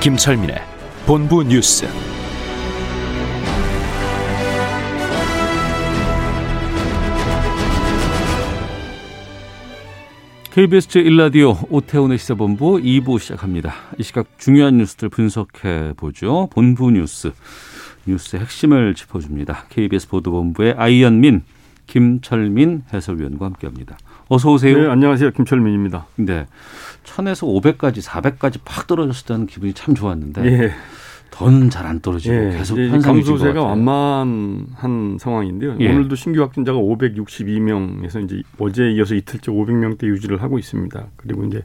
김철민의 본부 뉴스. KBS 제1라디오 오태훈의 시사본부 2부 시작합니다. 이 시각 중요한 뉴스들 분석해 보죠. 본부 뉴스, 뉴스의 핵심을 짚어줍니다. KBS 보도본부의 아이언민, 김철민 해설위원과 함께합니다. 어서 오세요. 네, 안녕하세요. 김철민입니다. 네, 1000에서 500까지, 400까지 팍 떨어졌을 때는 기분이 참 좋았는데 예. 더는 잘 안 떨어지고 예. 계속 감소세가 완만한 상황인데요. 예. 오늘도 신규 확진자가 562명에서 이제 어제에 이어서 이틀째 500명대 유지를 하고 있습니다. 그리고 이제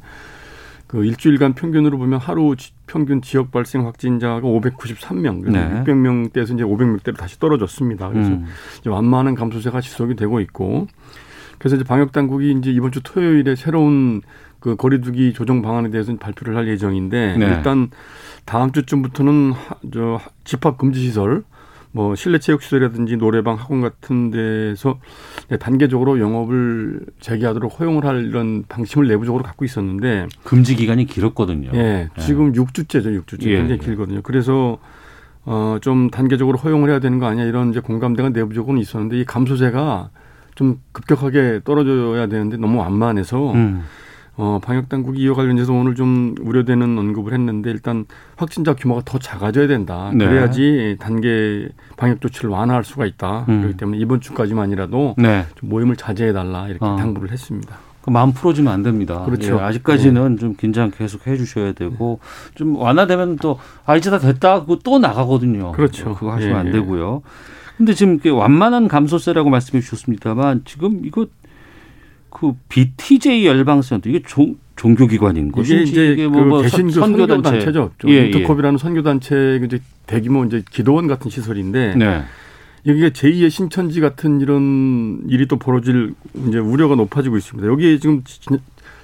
그 일주일간 평균으로 보면 하루 지- 평균 지역 발생 확진자가 593명, 그래서 네. 600명대에서 이제 500명대로 다시 떨어졌습니다. 그래서 음. 이제 완만한 감소세가 지속이 되고 있고 그래서 이제 방역 당국이 이제 이번 주 토요일에 새로운 그 거리두기 조정 방안에 대해서 발표를 할 예정인데 네. 일단 다음 주쯤부터는 하- 저 하- 집합 금지 시설 뭐 실내 체육 시설이라든지 노래방 학원 같은 데서 이제 단계적으로 영업을 재개하도록 허용을 할 이런 방침을 내부적으로 갖고 있었는데 금지 기간이 길었거든요. 예, 지금 6주째죠, 6주째. 예, 굉장히 예. 길거든요. 그래서 어, 좀 단계적으로 허용을 해야 되는 거 아니야 이런 이제 공감대가 내부적으로는 있었는데 이 감소세가 좀 급격하게 떨어져야 되는데 너무 완만해서 음. 어, 방역 당국이 이와 관련해서 오늘 좀 우려되는 언급을 했는데 일단 확진자 규모가 더 작아져야 된다. 네. 그래야지 단계 방역 조치를 완화할 수가 있다. 음. 그렇기 때문에 이번 주까지만이라도 네. 좀 모임을 자제해 달라 이렇게 어. 당부를 했습니다. 그 마음 풀어주면 안 됩니다. 그렇죠. 예, 아직까지는 좀 긴장 계속 해주셔야 되고 좀 완화되면 또 아 이제 다 됐다 그거 또 나가거든요. 그렇죠. 그거 하시면 예, 안 예. 되고요. 근데 지금 완만한 감소세라고 말씀해 주셨습니다만 지금 이거 그 BTJ 열방센터 이게 종, 종교기관인 이게 것인지 이제 이게 그 뭐, 뭐 개신교 선- 선교 단체죠. 좀 예, 예. 인터컵이라는 선교 단체 이제 대규모 이제 기도원 같은 시설인데 네. 여기에 제2의 신천지 같은 이런 일이 또 벌어질 이제 우려가 높아지고 있습니다. 여기 지금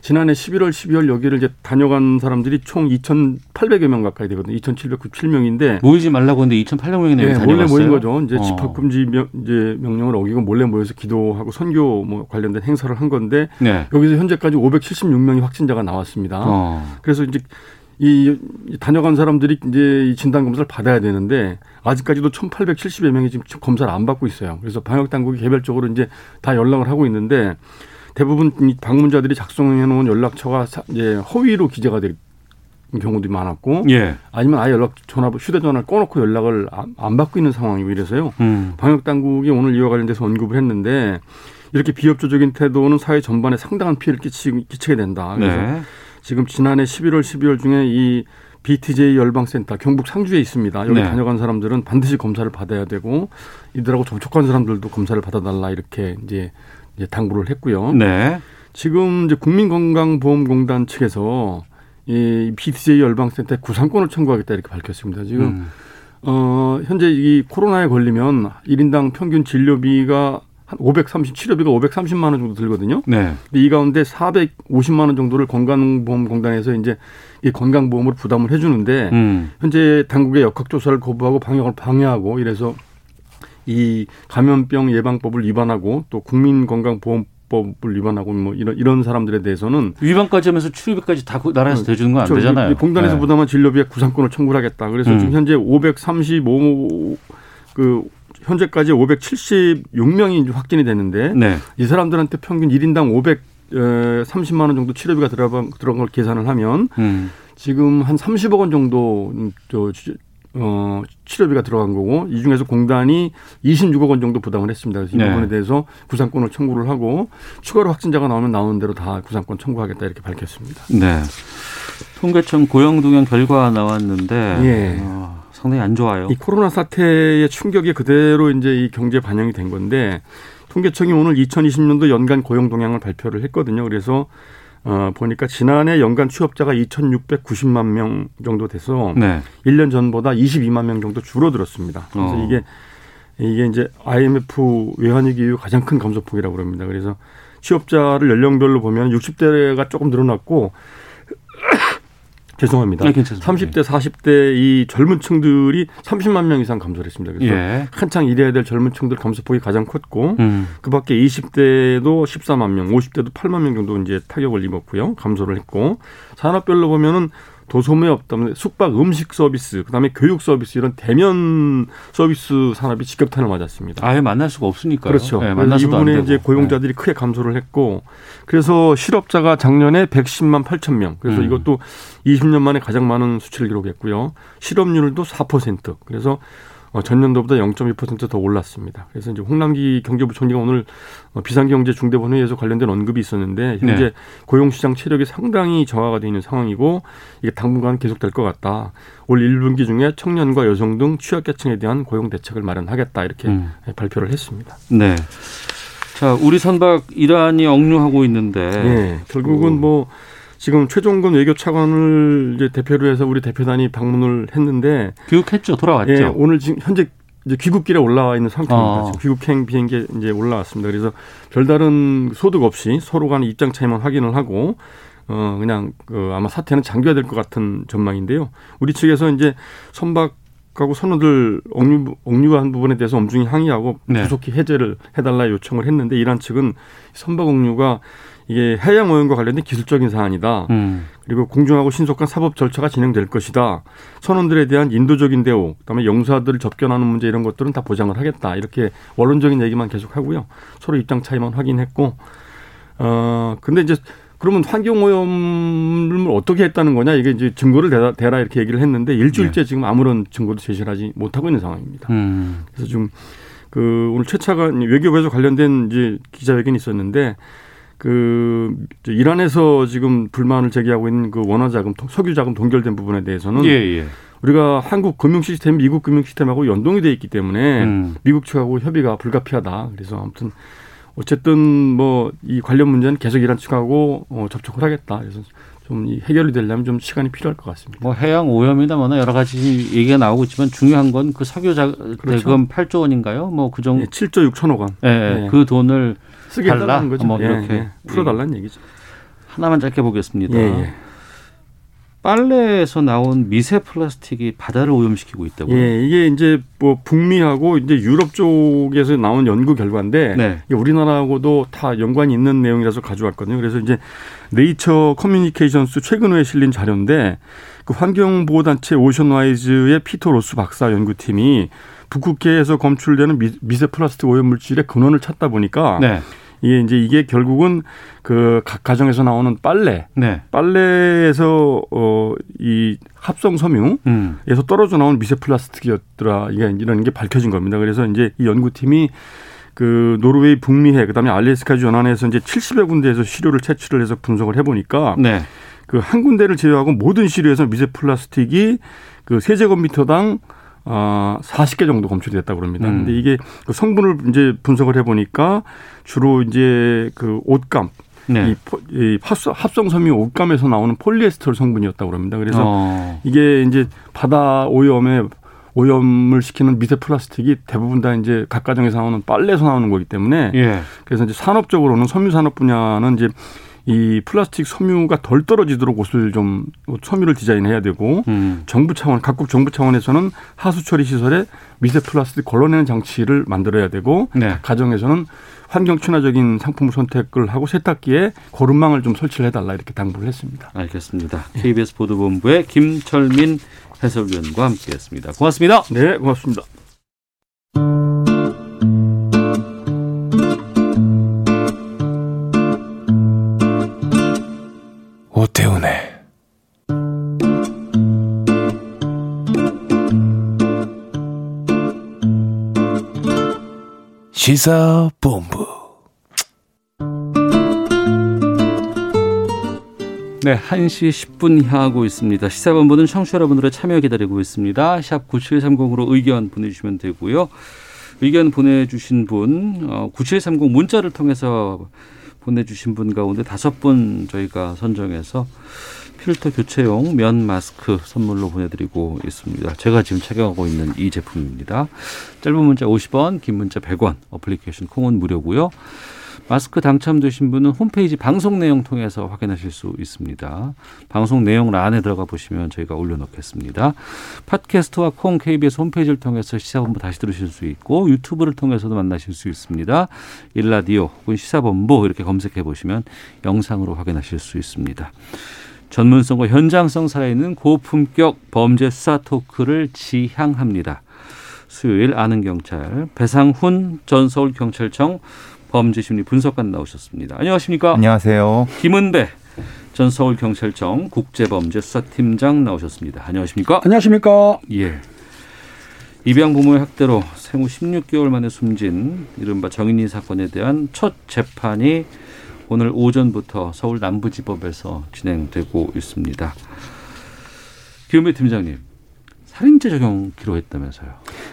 지- 지난해 11월, 12월 여기를 이제 다녀간 사람들이 총 2,800여 명 가까이 되거든요. 2,797명인데 모이지 말라고 했는데 2,800명이 네, 내면 몰래 모인 거죠. 이제 어. 집합 금지 명, 이제 명령을 어기고 몰래 모여서 기도하고 선교 뭐 관련된 행사를 한 건데 네. 여기서 현재까지 576명이 확진자가 나왔습니다. 어. 그래서 이제 이이 다녀간 사람들이 이제 이 진단 검사를 받아야 되는데 아직까지도 1,870여 명이 지금 검사를 안 받고 있어요. 그래서 방역 당국이 개별적으로 이제 다 연락을 하고 있는데 대부분 이 방문자들이 작성해 놓은 연락처가 사- 이제 허위로 기재가 된 경우도 많았고 예. 아니면 아예 연락 전화 휴대전화를 꺼놓고 연락을 안, 안 받고 있는 상황이고 이래서요. 음. 방역 당국이 오늘 이와 관련돼서 언급을 했는데 이렇게 비협조적인 태도는 사회 전반에 상당한 피해를 끼치, 끼치 게 된다. 그래서 네. 지금 지난해 11월, 12월 중에 이 BTJ 열방센터 경북 상주에 있습니다. 여기 네. 다녀간 사람들은 반드시 검사를 받아야 되고 이들하고 접촉한 사람들도 검사를 받아달라 이렇게 이제, 이제 당부를 했고요. 네. 지금 이제 국민건강보험공단 측에서 이 BTJ 열방센터에 구상권을 청구하겠다 이렇게 밝혔습니다. 지금 음. 어, 현재 이 코로나에 걸리면 1인당 평균 진료비가 한 530, 치료비가 530만 원 정도 들거든요. 네. 근데 이 가운데 450만 원 정도를 건강보험공단에서 이제 이 건강보험으로 부담을 해주는데 음. 현재 당국의 역학조사를 거부하고 방역을 방해하고 이래서 이 감염병 예방법을 위반하고 또 국민건강보험 법을 위반하고 뭐 이런 이런 사람들에 대해서는 위반까지 하면서 치료비까지 다그 나라에서 대주는 건안저 되잖아요. 이 공단에서 네. 부담한 진료비에 구상권을 청구를 하겠다. 그래서 음. 지금 현재 535그 현재까지 576명이 확진이 됐는데 네. 이 사람들한테 평균 1인당 530만 원 정도 치료비가 들어간 걸 계산을 하면 음. 지금 한 30억 원 정도 어, 치료비가 들어간 거고 이 중에서 공단이 26억 원 정도 부담을 했습니다. 그래서 이 네. 부분에 대해서 구상권을 청구를 하고 추가로 확진자가 나오면 나오는 대로 다 구상권 청구하겠다 이렇게 밝혔습니다. 네. 통계청 고용동향 결과 나왔는데 예. 어, 상당히 안 좋아요. 이 코로나 사태의 충격이 그대로 이제 이 경제 반영이 된 건데 통계청이 오늘 2020년도 연간 고용 동향을 발표를 했거든요. 그래서 어, 보니까 지난해 연간 취업자가 2,690만 명 정도 돼서 네. 1년 전보다 22만 명 정도 줄어들었습니다. 그래서 어. 이게 이게 이제 IMF 외환위기 이후 가장 큰 감소폭이라고 그럽니다. 그래서 취업자를 연령별로 보면 60대가 조금 늘어났고 죄송합니다. 네, 괜찮습니다. 30대, 40대 이 젊은 층들이 30만 명 이상 감소를 했습니다. 그래서 예. 한창 일해야 될 젊은 층들 감소폭이 가장 컸고 음. 그 밖에 20대도 14만 명, 50대도 8만 명 정도 이제 타격을 입었고요. 감소를 했고 산업별로 보면은 도소매업 때문에 숙박 음식 서비스, 그다음에 교육 서비스 이런 대면 서비스 산업이 직격탄을 맞았습니다. 아예 만날 수가 없으니까요. 그렇죠. 네, 만나서도 부분에 되고. 이제 고용자들이 크게 감소를 했고 그래서 실업자가 작년에 110만 8천 명. 그래서 음. 이것도 20년 만에 가장 많은 수치를 기록했고요. 실업률도 4%. 그래서 어, 전년도보다 0.2%더 올랐습니다. 그래서 이제 홍남기 경제부총리가 오늘 어, 비상경제중대본회의에서 관련된 언급이 있었는데 현재 네. 고용시장 체력이 상당히 저하가 되어 있는 상황이고 이게 당분간 계속될 것 같다. 올 1분기 중에 청년과 여성 등 취약계층에 대한 고용 대책을 마련하겠다 이렇게 음. 발표를 했습니다. 네. 자, 우리 선박 이란이 억류하고 있는데 예, 결국은 뭐 지금 최종근 외교 차관을 이제 대표로 해서 우리 대표단이 방문을 했는데 교육했죠. 돌아왔죠. 예, 오늘 지금 현재 이제 귀국길에 올라와 있는 상태입니다. 어. 지금 귀국행 비행기에 이제 올라왔습니다. 그래서 별다른 소득 없이 서로 간의 입장 차이만 확인을 하고 어 그냥 그 아마 사태는 장기화될 것 같은 전망인데요. 우리 측에서 이제 선박 하고 선우들 억류 억류한 부분에 대해서 엄중히 항의하고 네. 구속히 해제를 해달라 요청을 했는데 이란 측은 선박 억류가 이게 해양 오염과 관련된 기술적인 사안이다. 음. 그리고 공정하고 신속한 사법 절차가 진행될 것이다. 선원들에 대한 인도적인 대우, 그다음에 영사들을 접견하는 문제 이런 것들은 다 보장을 하겠다. 이렇게 원론적인 얘기만 계속 하고요. 서로 입장 차이만 확인했고, 어 근데 이제 그러면 환경 오염을 어떻게 했다는 거냐 이게 이제 증거를 대라, 대라 이렇게 얘기를 했는데 일주일째 지금 아무런 증거도 제시를 하지 못하고 있는 상황입니다. 음. 그래서 좀그 오늘 최 차관 외교부에서 관련된 이제 기자회견이 있었는데 그 이란에서 지금 불만을 제기하고 있는 그 원화 자금, 석유 자금 동결된 부분에 대해서는 예, 예. 우리가 한국 금융 시스템, 미국 금융 시스템하고 연동이 돼 있기 때문에 음. 미국 측하고 협의가 불가피하다. 그래서 아무튼 어쨌든 뭐 이 관련 문제는 계속 이란 측하고 어, 접촉을 하겠다. 그래서 좀이 해결이 되려면 좀 시간이 필요할 것 같습니다. 뭐 해양 오염이나 뭐나 여러 가지 얘기가 나오고 있지만 중요한 건 그 석유 자, 대금 8조 원인가요? 뭐 그 정도 예, 7조 6천억 원 예, 예. 네. 그 돈을 쓰게 달라? 거죠. 뭐 예, 이렇게. 예. 풀어달라는 얘기죠. 하나만 짧게 보겠습니다. 예, 예. 빨래에서 나온 미세 플라스틱이 바다를 오염시키고 있다고요. 예, 이게 이제 뭐 북미하고 이제 유럽 쪽에서 나온 연구 결과인데 네. 우리나라하고도 다 연관이 있는 내용이라서 가져왔거든요. 그래서 이제 Nature Communications 최근에 실린 자료인데 그 환경보호단체 Ocean Wise의 피터 로스 박사 연구팀이 북극해에서 검출되는 미, 미세 플라스틱 오염 물질의 근원을 찾다 보니까 네. 이게 이제 이게 결국은 그 각 가정에서 나오는 빨래, 네. 빨래에서 어이 합성 섬유 음. 에서 떨어져 나온 미세 플라스틱이었더라. 이게 이런 게 밝혀진 겁니다. 그래서 이제 이 연구팀이 그 노르웨이 북미해 그다음에 알래스카주 연안에서 이제 70여 군데에서 시료를 채취를 해서 분석을 해 보니까 네. 그한 군데를 제외하고 모든 시료에서 미세 플라스틱이 그 세제곱미터당 아, 40개 정도 검출이 됐다고 그럽니다. 음. 근데 이게 그 성분을 이제 분석을 해 보니까 주로 이제 그 옷감 네. 이, 포- 이 합성, 합성 섬유 옷감에서 나오는 폴리에스테르 성분이었다고 그럽니다. 그래서 어. 이게 이제 바다 오염에 오염을 시키는 미세 플라스틱이 대부분 다 이제 각 가정에서 나오는 빨래에서 나오는 거기 때문에 예. 그래서 이제 산업적으로는 섬유 산업 분야는 이제 이 플라스틱 섬유가 덜 떨어지도록 옷을 좀 섬유를 디자인해야 되고 음. 정부 차원 각국 정부 차원에서는 하수 처리 시설에 미세 플라스틱 걸러내는 장치를 만들어야 되고 네. 가정에서는 환경 친화적인 상품을 선택을 하고 세탁기에 고름망을 좀 설치를 해달라 이렇게 당부를 했습니다. 알겠습니다. KBS 보도본부의 김철민 해설위원과 함께했습니다. 고맙습니다. 네, 고맙습니다. 오태훈의 시사본부 네, 1시 10분 향하고 있습니다. 시사본부는 청취자 여러분들의 참여 기다리고 있습니다. 샵 9730으로 의견 보내주시면 되고요. 의견 보내주신 분, 어, 9730 문자를 통해서 보내주신 분 가운데 다섯 분 저희가 선정해서 필터 교체용 면 마스크 선물로 보내드리고 있습니다. 제가 지금 착용하고 있는 이 제품입니다. 짧은 문자 50원, 긴 문자 100원, 어플리케이션 콩은 무료고요. 마스크 당첨되신 분은 홈페이지 방송 내용 통해서 확인하실 수 있습니다. 방송 내용 란에 들어가 보시면 저희가 올려놓겠습니다. 팟캐스트와 콩 KBS 홈페이지를 통해서 시사본부 다시 들으실 수 있고 유튜브를 통해서도 만나실 수 있습니다. 일라디오 혹은 시사본부 이렇게 검색해 보시면 영상으로 확인하실 수 있습니다. 전문성과 현장성 살아있는 고품격 범죄 수사 토크를 지향합니다. 수요일 아는 경찰 배상훈 전 서울 경찰청 범죄심리 분석관 나오셨습니다. 안녕하십니까? 안녕하세요. 김은배 전 서울경찰청 국제범죄수사팀장 나오셨습니다. 안녕하십니까? 안녕하십니까. 예. 입양 부모의 학대로 생후 16개월 만에 숨진 이른바 정인이 사건에 대한 첫 재판이 오늘 오전부터 서울 남부지법에서 진행되고 있습니다. 김은배 팀장님, 살인죄 적용 기로했다면서요?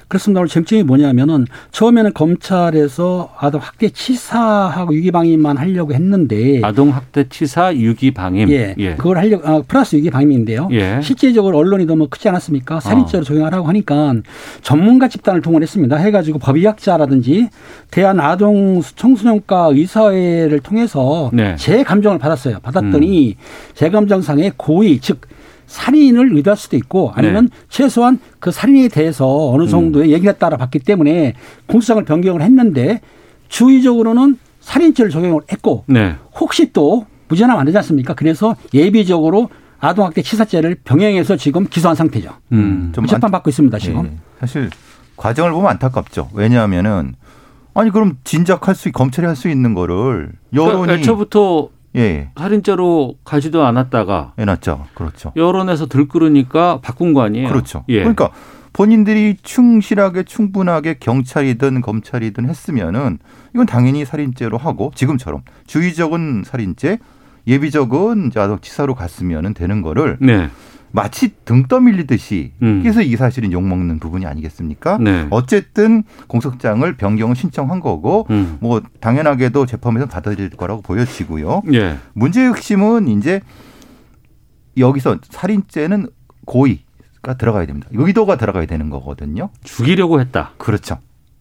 그렇습니다. 오늘 쟁점이 뭐냐면은 처음에는 검찰에서 아동 학대 치사하고 유기방임만 하려고 했는데 아동 학대 치사 유기 방임. 예, 그걸 하려고 아, 플러스 유기 방임인데요. 예. 실제적으로 언론이 너무 크지 않았습니까? 살인죄로 어. 적용하라고 하니까 전문가 집단을 동원했습니다. 해가지고 법의학자라든지 대한 아동 청소년과 의사회를 통해서 네. 음. 제 감정을 받았어요. 받았더니 제 감정상의 고의 즉 살인을 의도할 수도 있고 아니면 네. 최소한 그 살인에 대해서 어느 정도의 얘기가 따라 봤기 때문에 공수장을 변경을 했는데 주의적으로는 살인죄를 적용을 했고 네. 혹시 또 무죄나면 안 되지 않습니까? 그래서 예비적으로 아동학대 치사죄를 병행해서 지금 기소한 상태죠. 음. 좀 재판 받고 있습니다 지금. 예, 사실 과정을 보면 안타깝죠. 왜냐하면은 아니 그럼 진작할 수 검찰이 할 수 있는 거를 여론이 그러니까 애초부터 예, 살인죄로 가지도 않았다가 해놨죠. 그렇죠. 여론에서 들끓으니까 바꾼 거 아니에요? 그렇죠. 예. 그러니까 본인들이 충실하게 충분하게 경찰이든 검찰이든 했으면은 이건 당연히 살인죄로 하고 지금처럼 주의적은 살인죄, 예비적은 이제 아동 치사로 갔으면은 되는 거를 네. 마치 등 떠밀리듯이 음. 그래서 이 사실은 욕먹는 부분이 아니겠습니까? 네. 어쨌든 공소장을 변경을 신청한 거고 음. 뭐 당연하게도 재판에서 받아들일 거라고 보여지고요. 예. 문제의 핵심은 이제 여기서 살인죄는 고의가 들어가야 됩니다. 의도가 들어가야 되는 거거든요. 죽이려고 했다. 그렇죠.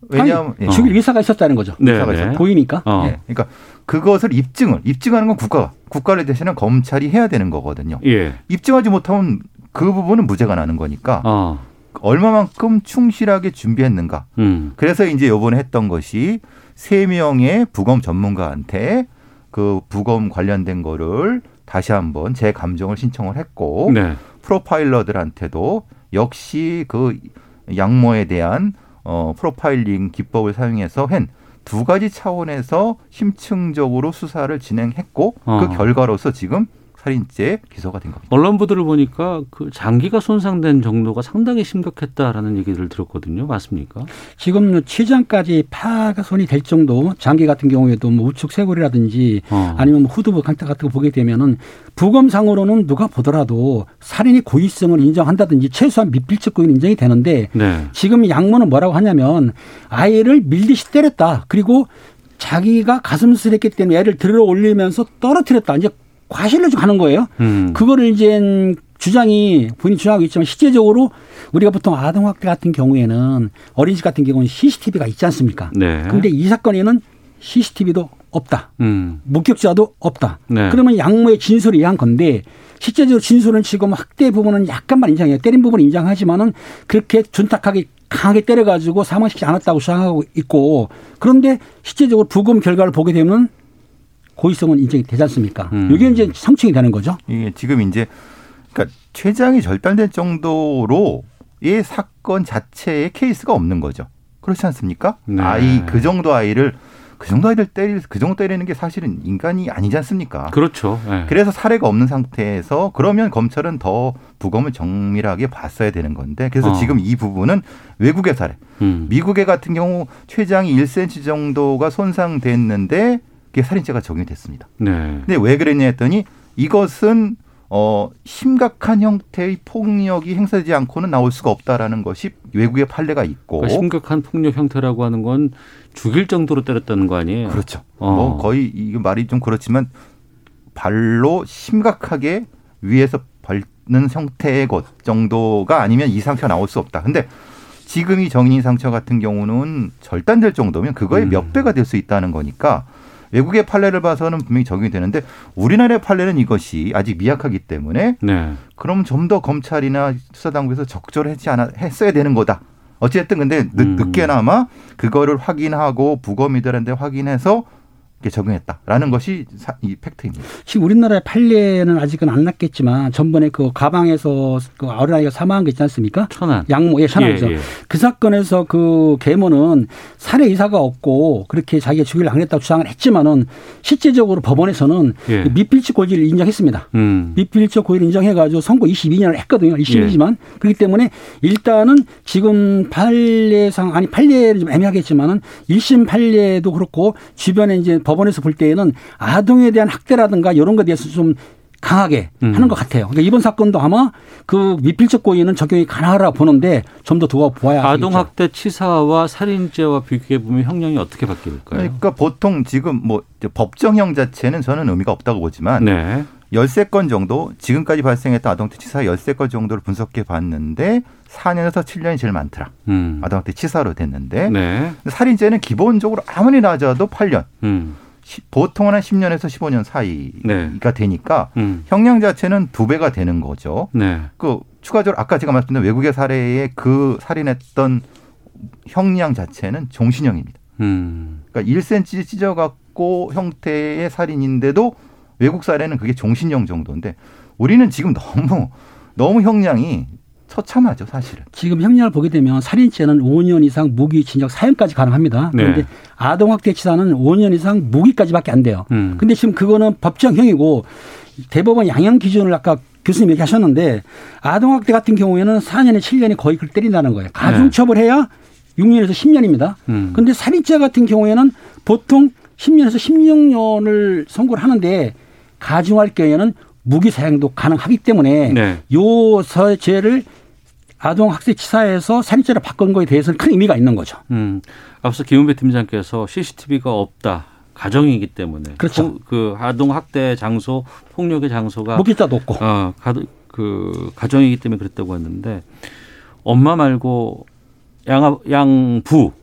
왜냐하면 예. 죽일 의사가 있었다는 거죠. 네. 의사가 네. 있었다. 보이니까. 어. 예. 그러니까 그것을 입증을 입증하는 건 국가가 국가를 대신은 검찰이 해야 되는 거거든요. 예. 입증하지 못하면 그 부분은 무죄가 나는 거니까 어. 얼마만큼 충실하게 준비했는가. 음. 그래서 이제 요번에 했던 것이 세 명의 부검 전문가한테 그 부검 관련된 거를 다시 한번 제 감정을 신청을 했고 네. 프로파일러들한테도 역시 그 양모에 대한 어 프로파일링 기법을 사용해서 한 두 가지 차원에서 심층적으로 수사를 진행했고 어. 그 결과로서 지금 살인죄 기소가 된 겁니다. 언론 보도를 보니까 그 장기가 손상된 정도가 상당히 심각했다라는 얘기를 들었거든요. 맞습니까? 지금 치장까지 파손이 될 정도 장기 같은 경우에도 뭐 우측 쇄골이라든지 어. 아니면 뭐 후두부 강타 같은 거 보게 되면은 부검상으로는 누가 보더라도 살인의 고의성을 인정한다든지 최소한 미필적 고의는 인정이 되는데 네. 지금 양모는 뭐라고 하냐면 아이를 밀듯이 때렸다. 그리고 자기가 가슴을 했기 때문에 애를 들어 올리면서 떨어뜨렸다. 이제 과실로 좀 가는 거예요. 음. 그거를 이제 주장이 본인 주장하고 있지만 실제적으로 우리가 보통 아동학대 같은 경우에는 어린이집 같은 경우는 CCTV가 있지 않습니까? 네. 근데 이 사건에는 CCTV도 없다. 음. 목격자도 없다. 네. 그러면 양모의 진술을 이해한 건데 실제적으로 진술은 지금 학대 부분은 약간만 인정해요. 때린 부분은 인정하지만은 그렇게 준탁하게 강하게 때려가지고 사망시키지 않았다고 주장하고 있고 그런데 실제적으로 부검 결과를 보게 되면 고의성은 인정이 되지 않습니까? 음. 이게 이제 성층이 되는 거죠. 이게 지금 이제 그러니까 췌장이 절단될 정도로의 사건 자체의 케이스가 없는 거죠. 그렇지 않습니까? 네. 아이 그 정도 아이를 그 정도 아이들 때리 그 정도 때리는 게 사실은 인간이 아니지 않습니까? 그렇죠. 네. 그래서 사례가 없는 상태에서 그러면 검찰은 더 부검을 정밀하게 봤어야 되는 건데 그래서 어. 지금 이 부분은 외국의 사례, 음. 미국의 같은 경우 췌장이 1cm 정도가 손상됐는데 그게 살인죄가 적용이 됐습니다. 네. 근데 왜 그랬냐 했더니 이것은 어, 심각한 형태의 폭력이 행사되지 않고는 나올 수가 없다라는 것이 외국의 판례가 있고 그러니까 심각한 폭력 형태라고 하는 건 죽일 정도로 때렸다는 거 아니에요? 그렇죠. 어. 뭐 거의 이게 말이 좀 그렇지만 발로 심각하게 위에서 밟는 형태의 것 정도가 아니면 이 상처가 나올 수 없다. 근데 지금 이 정인 상처 같은 경우는 절단될 정도면 그거의 음. 몇 배가 될 수 있다는 거니까 외국의 판례를 봐서는 분명히 적용이 되는데 우리나라의 판례는 이것이 아직 미약하기 때문에 네. 그럼 좀 더 검찰이나 수사당국에서 적절하지 않아 했어야 되는 거다. 어쨌든 근데 늦, 음. 늦게나마 그거를 확인하고 부검이들한테 확인해서 이렇게 적용했다라는 것이 사- 이 팩트입니다. 지금 우리나라의 판례는 아직은 안 났겠지만 전번에 그 가방에서 그 어린아이가 사망한 게 있지 않습니까? 천안. 양모, 예, 천안에서. 예, 예. 그 사건에서 그 계모는 살해 의사가 없고 그렇게 자기가 주기를 안 했다고 주장을 했지만은 실제적으로 법원에서는 예. 미필적 고의를 인정했습니다. 음. 미필적 고의를 인정해가지고 선고 22년을 했거든요. 1심이지만 예. 그렇기 때문에 일단은 지금 판례상 아니 판례는 좀 애매하겠지만은 1심 판례도 그렇고 주변에 이제 법 원에서 볼 때에는 아동에 대한 학대라든가 이런 것에 대해서 좀 강하게 음. 하는 것 같아요. 그러니까 이번 사건도 아마 그 미필적 고의는 적용이 가능하라고 보는데 좀더 두고 보아야 아동 하겠죠. 학대 치사와 살인죄와 비교해 보면 형량이 어떻게 바뀔까요? 그러니까 보통 지금 뭐 법정형 자체는 저는 의미가 없다고 보지만 네. 열세 건 정도 지금까지 발생했던 아동학대 치사 열세 건 정도를 분석해 봤는데 4년에서 7년이 제일 많더라. 음. 아동학대 치사로 됐는데 네. 살인죄는 기본적으로 아무리 낮아도 8년. 음. 시- 보통은 한 10년에서 15년 사이가 네. 되니까 음. 형량 자체는 두 배가 되는 거죠. 네. 그 추가적으로 아까 제가 말씀드린 외국의 사례에 그 살인했던 형량 자체는 종신형입니다. 음. 그러니까 1cm 찢어갖고 형태의 살인인데도 외국 사례는 그게 종신형 정도인데 우리는 지금 너무 너무 형량이 처참하죠 사실은. 지금 형량을 보게 되면 살인죄는 5년 이상 무기 징역 사형까지 가능합니다. 네. 그런데 아동학대 치사는 5년 이상 무기까지밖에 안 돼요. 음. 근데 지금 그거는 법정형이고 대법원 양형 기준을 아까 교수님 얘기하셨는데 아동학대 같은 경우에는 4년에 7년이 거의 그걸 때린다는 거예요. 가중처벌해야 6년에서 10년입니다. 음. 근데 살인죄 같은 경우에는 보통 10년에서 16년을 선고를 하는데 가중할 경우에는 무기 사형도 가능하기 때문에 네. 요 서죄를 아동 학대 치사에서 살인죄로 바꾼 거에 대해서는 큰 의미가 있는 거죠. 음. 앞서 김은배 팀장께서 CCTV가 없다. 가정이기 때문에 그렇죠. 그, 그 아동 학대 장소, 폭력의 장소가 목격자도 없고. 어, 가, 그 가정이기 때문에 그랬다고 했는데 엄마 말고 양 양부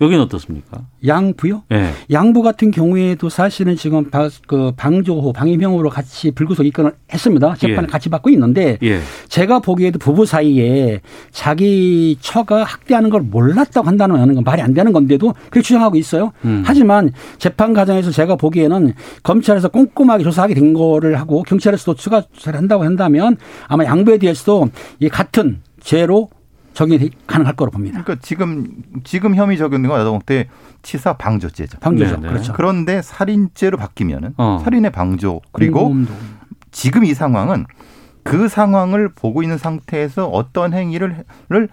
여기는 어떻습니까? 양부요? 예. 양부 같은 경우에도 사실은 지금 바- 그 방조호, 방임형으로 같이 불구속 입건을 했습니다. 재판을 예. 같이 받고 있는데 예. 제가 보기에도 부부 사이에 자기 처가 학대하는 걸 몰랐다고 한다는 건 말이 안 되는 건데도 그렇게 주장하고 있어요. 음. 하지만 재판 과정에서 제가 보기에는 검찰에서 꼼꼼하게 조사하게 된 거를 하고 경찰에서도 추가 조사를 한다고 한다면 아마 양부에 대해서도 이 같은 죄로 적용이 가능할 거로 봅니다. 그러니까 지금 지금 혐의 적용된 건 아동학대 치사 방조죄죠. 방조죠. 네네. 그렇죠. 그런데 살인죄로 바뀌면은 어. 살인의 방조 그리고 공범도. 지금 이 상황은 그 상황을 보고 있는 상태에서 어떤 행위를 를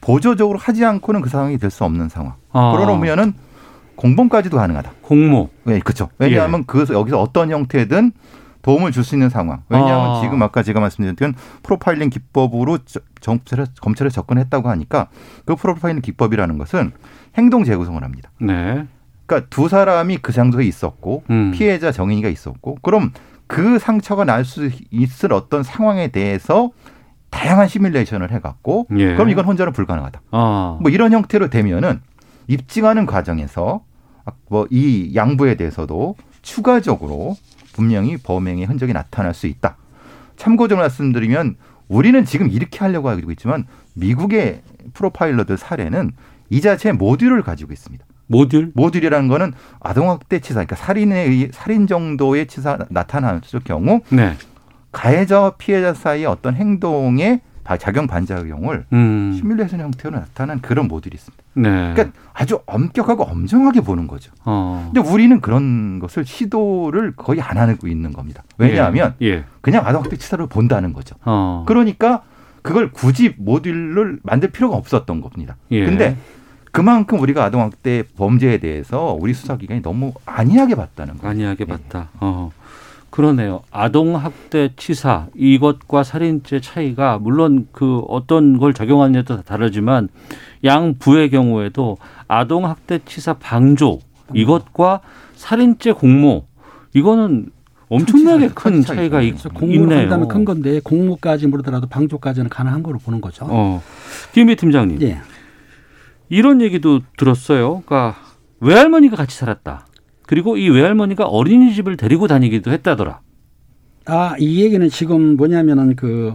보조적으로 하지 않고는 그 상황이 될 수 없는 상황. 아. 그러면은 공범까지도 가능하다. 공모. 네, 그렇죠. 왜냐하면 그 여기서 어떤 형태든 도움을 줄 수 있는 상황. 왜냐하면 아. 지금 아까 제가 말씀드렸던 프로파일링 기법으로 저- 검찰에, 검찰에 접근했다고 하니까 그 프로파일링 기법이라는 것은 행동 재구성을 합니다. 네. 그러니까 두 사람이 그 장소에 있었고 음. 피해자 정인이가 있었고 그럼 그 상처가 날 수 있을 어떤 상황에 대해서 다양한 시뮬레이션을 해갖고 예. 그럼 이건 혼자는 불가능하다. 아. 뭐 이런 형태로 되면은 입증하는 과정에서 뭐 이 양부에 대해서도 추가적으로 분명히 범행의 흔적이 나타날 수 있다. 참고적으로 말씀드리면 우리는 지금 이렇게 하려고 하고 있지만 미국의 프로파일러들 사례는 이 자체의 모듈을 가지고 있습니다. 모듈? 모듈이라는 거는 아동학대 치사, 그러니까 살인에 의 살인 정도의 치사 나타났을 경우 네. 가해자와 피해자 사이의 어떤 행동의 바- 작용 반작용을 음. 시뮬레이션 형태로 나타난 그런 모듈이 있습니다. 네. 그러니까 아주 엄격하고 엄정하게 보는 거죠. 어. 근데 우리는 그런 것을 시도를 거의 안 하고 있는 겁니다. 왜냐하면 예. 예. 그냥 아동학대 치사를 본다는 거죠. 어. 그러니까 그걸 굳이 모듈을 만들 필요가 없었던 겁니다. 예. 근데 그만큼 우리가 아동학대 범죄에 대해서 우리 수사기관이 너무 안이하게 봤다는 거예요. 안이하게 봤다. 어. 그러네요. 아동 학대 치사 이것과 살인죄 차이가 물론 그 어떤 걸 적용하느냐에 따라 다르지만 양 부의 경우에도 아동 학대 치사 방조 이것과 살인죄 공모 이거는 엄청나게 큰 차이죠. 차이가 있, 공모를. 한다면 큰 건데 공모까지 모르더라도 방조까지는 가능한 거로 보는 거죠. 어. 김미 팀장님. 예. 이런 얘기도 들었어요. 그러니까 외할머니가 같이 살았다. 그리고 이 외할머니가 어린이집을 데리고 다니기도 했다더라. 아, 이 얘기는 지금 뭐냐면은 그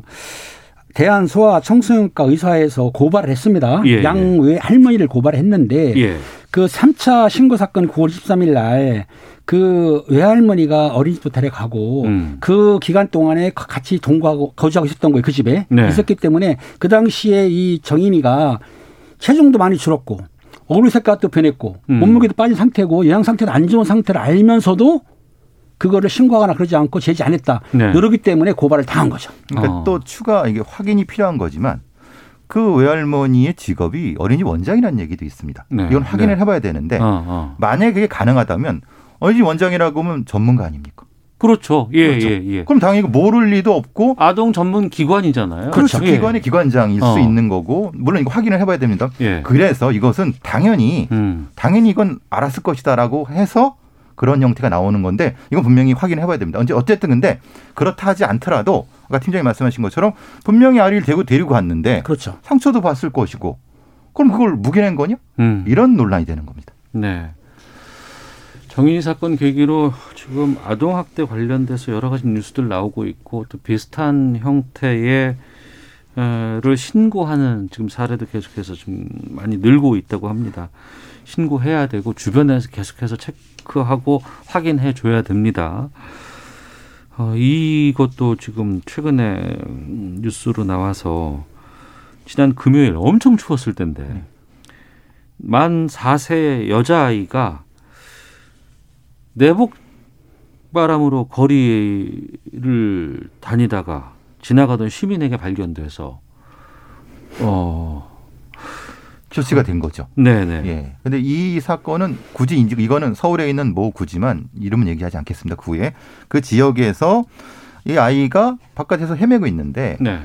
대한 소아 청소년과 의사에서 고발을 했습니다. 예, 양외 할머니를 고발했는데 예. 그 3차 신고 사건 9월 23일 날 그 외할머니가 어린이집도 데려가고 음. 그 기간 동안에 같이 동거하고 거주하고 있었던 거예요. 그 집에. 네. 있었기 때문에 그 당시에 이 정인이가 체중도 많이 줄었고 얼굴 색깔도 변했고 음. 몸무게도 빠진 상태고 영양 상태도 안 좋은 상태를 알면서도 그거를 신고하거나 그러지 않고 제지 안 했다. 네. 이러기 때문에 고발을 당한 거죠. 그러니까 어. 또 추가 이게 확인이 필요한 거지만 그 외할머니의 직업이 어린이집 원장이라는 얘기도 있습니다. 네. 이건 확인을 네. 해봐야 되는데 어, 어. 만약에 그게 가능하다면 어린이집 원장이라고 하면 전문가 아닙니까? 그렇죠. 예, 그렇죠. 예, 예. 그럼 당연히 모를 리도 없고 아동 전문 기관이잖아요. 그렇죠. 예. 기관의 기관장일 어. 수 있는 거고 물론 이거 확인을 해봐야 됩니다. 예. 그래서 이것은 당연히 음. 당연히 이건 알았을 것이다라고 해서 그런 형태가 나오는 건데 이건 분명히 확인해 봐야 됩니다. 언제 어쨌든 근데 그렇다 하지 않더라도 아까 팀장이 말씀하신 것처럼 분명히 아이를 데리고 데리고 갔는데 그렇죠. 상처도 봤을 것이고 그럼 그걸 묵인한 거냐? 음. 이런 논란이 되는 겁니다. 네. 정인이 사건 계기로 지금 아동 학대 관련돼서 여러 가지 뉴스들 나오고 있고 또 비슷한 형태의 를 신고하는 지금 사례도 계속해서 좀 많이 늘고 있다고 합니다. 신고해야 되고 주변에서 계속해서 체크하고 확인해 줘야 됩니다. 어, 이것도 지금 최근에 음, 뉴스로 나와서 지난 금요일 엄청 추웠을 텐데 만 4세 여자아이가 내복 바람으로 거리를 다니다가 지나가던 시민에게 발견돼서 어 조치가 된 거죠. 네네 예. 근데 이 사건은 굳이 인지 이거는 서울에 있는 모 구지만 이름은 얘기하지 않겠습니다. 구에 그 지역에서 이 아이가 바깥에서 헤매고 있는데 네.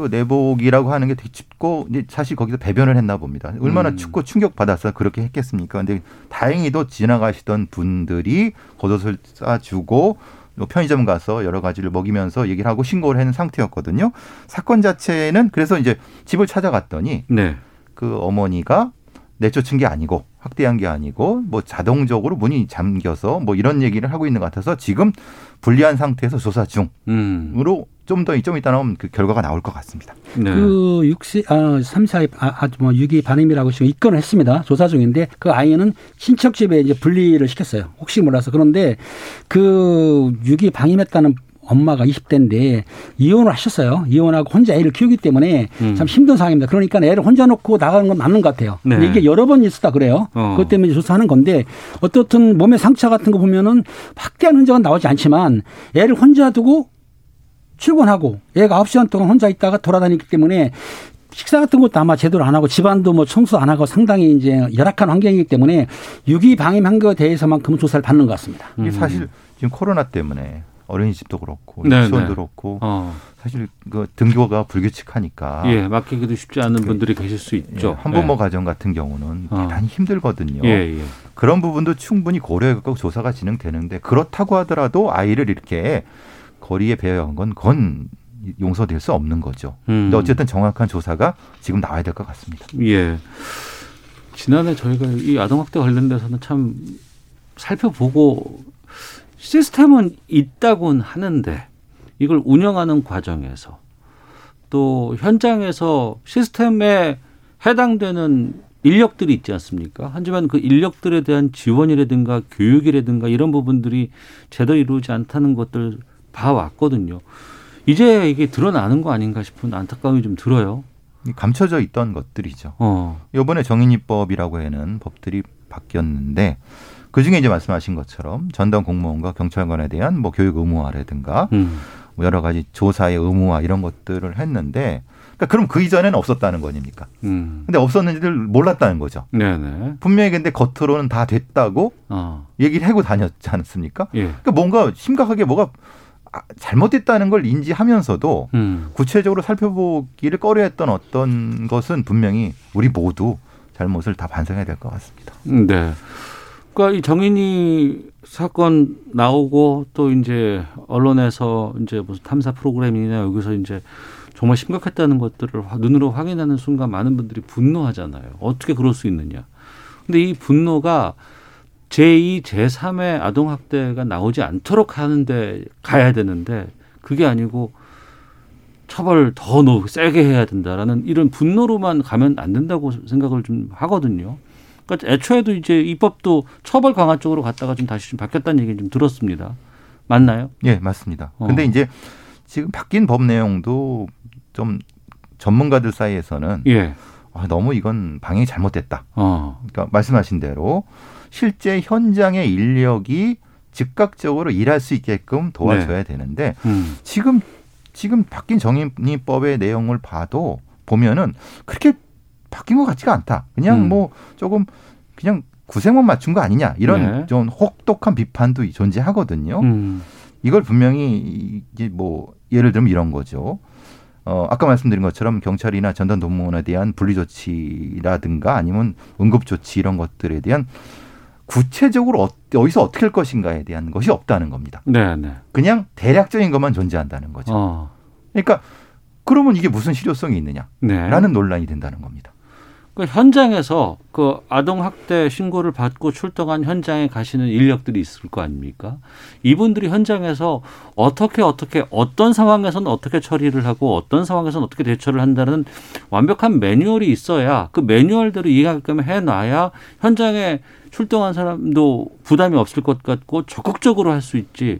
그 내복이라고 하는 게 되게 춥고 이제 사실 거기서 배변을 했나 봅니다. 얼마나 음. 춥고 충격 받아서 그렇게 했겠습니까? 근데 다행히도 지나가시던 분들이 겉옷을 싸주고 또 편의점 가서 여러 가지를 먹이면서 얘기를 하고 신고를 하는 상태였거든요. 사건 자체는 그래서 이제 집을 찾아갔더니 네. 그 어머니가 내쫓은 게 아니고 학대한 게 아니고 뭐 자동적으로 문이 잠겨서 뭐 이런 얘기를 하고 있는 것 같아서 지금 불리한 상태에서 조사 음. 중으로 좀 더 좀 이따 나오면 그 결과가 나올 것 같습니다. 네. 그 6세, 아, 3, 4, 아, 아, 뭐 6기 반임이라고 지금 입건을 했습니다. 조사 중인데 그 아이는 친척 집에 이제 분리를 시켰어요. 혹시 몰라서. 그런데 그 6기 방임했다는 엄마가 20대인데 이혼을 하셨어요. 이혼하고 혼자 애를 키우기 때문에 음. 참 힘든 상황입니다. 그러니까 애를 혼자 놓고 나가는 건 맞는 것 같아요. 네. 근데 이게 여러 번 있었다 그래요. 어. 그것 때문에 조사하는 건데 어떻든 몸에 상처 같은 거 보면은 확대한 흔적은 나오지 않지만 애를 혼자 두고 출근하고 얘가 9시간 동안 혼자 있다가 돌아다니기 때문에 식사 같은 것도 아마 제대로 안 하고 집안도 뭐 청소 안 하고 상당히 이제 열악한 환경이기 때문에 유기 방임 한 거에 대해서만큼은 조사를 받는 것 같습니다. 이게 사실 지금 코로나 때문에 어린이집도 그렇고 네, 유치원도 네. 그렇고 어. 사실 그 등교가 불규칙하니까 예, 맡기기도 쉽지 않은 분들이 계실 수 예, 있죠. 한부모 예. 가정 같은 경우는 어. 대단히 힘들거든요. 예, 예. 그런 부분도 충분히 고려해갖고 조사가 진행되는데 그렇다고 하더라도 아이를 이렇게 거리에 배회한 건 그건 용서될 수 없는 거죠. 음. 근데 어쨌든 정확한 조사가 지금 나와야 될 것 같습니다. 예. 지난해 저희가 이 아동학대 관련돼서는 참 살펴보고 시스템은 있다곤 하는데 이걸 운영하는 과정에서 또 현장에서 시스템에 해당되는 인력들이 있지 않습니까? 하지만 그 인력들에 대한 지원이라든가 교육이라든가 이런 부분들이 제대로 이루어지지 않다는 것들 봐왔거든요. 이제 이게 드러나는 거 아닌가 싶은 안타까움이 좀 들어요. 이 감춰져 있던 것들이죠. 어. 이번에 정인입법이라고 하는 법들이 바뀌었는데 그 중에 이제 말씀하신 것처럼 전담 공무원과 경찰관에 대한 뭐 교육 의무화라든가 음. 뭐 여러 가지 조사의 의무화 이런 것들을 했는데 그러니까 그럼 그 이전에는 없었다는 거니까. 음. 근데 없었는지를 몰랐다는 거죠. 네네. 분명히 근데 겉으로는 다 됐다고 어. 얘기를 하고 다녔지 않습니까? 예. 그러니까 뭔가 심각하게 뭐가 아, 잘못됐다는 걸 인지하면서도 음. 구체적으로 살펴보기를 꺼려했던 어떤 것은 분명히 우리 모두 잘못을 다 반성해야 될 것 같습니다. 음, 네. 그러니까 이 정인이 사건 나오고 또 이제 언론에서 이제 무슨 탐사 프로그램이나 여기서 이제 정말 심각했다는 것들을 화- 눈으로 확인하는 순간 많은 분들이 분노하잖아요. 어떻게 그럴 수 있느냐. 근데 이 분노가 제2, 제3의 아동학대가 나오지 않도록 하는데 가야 되는데 그게 아니고 처벌 더 노, 세게 해야 된다라는 이런 분노로만 가면 안 된다고 생각을 좀 하거든요. 그러니까 애초에도 이제 입법도 처벌 강화 쪽으로 갔다가 좀 다시 좀 바뀌었다는 얘기 좀 들었습니다. 맞나요? 예, 맞습니다. 어. 근데 이제 지금 바뀐 법 내용도 좀 전문가들 사이에서는 예. 아, 너무 이건 방향이 잘못됐다. 어. 그러니까 말씀하신 대로 실제 현장의 인력이 즉각적으로 일할 수 있게끔 도와줘야 되는데 음. 지금 지금 바뀐 정의법의 내용을 봐도 보면은 그렇게 바뀐 것 같지가 않다. 그냥 음. 뭐 조금 그냥 구색만 맞춘 거 아니냐 이런 네. 좀 혹독한 비판도 존재하거든요. 음. 이걸 분명히 이제 뭐 예를 들면 이런 거죠. 어, 아까 말씀드린 것처럼 경찰이나 전담동무원에 대한 분리 조치라든가 아니면 응급 조치 이런 것들에 대한 구체적으로 어, 어디서 어떻게 할 것인가에 대한 것이 없다는 겁니다. 네, 네. 그냥 대략적인 것만 존재한다는 거죠. 어. 그러니까 그러면 이게 무슨 실효성이 있느냐라는 네. 논란이 된다는 겁니다. 그 현장에서 그 아동 학대 신고를 받고 출동한 현장에 가시는 인력들이 있을 거 아닙니까? 이분들이 현장에서 어떻게 어떻게 어떤 상황에서는 어떻게 처리를 하고 어떤 상황에서는 어떻게 대처를 한다는 완벽한 매뉴얼이 있어야 그 매뉴얼대로 이해하게끔 해놔야 현장에 출동한 사람도 부담이 없을 것 같고 적극적으로 할 수 있지.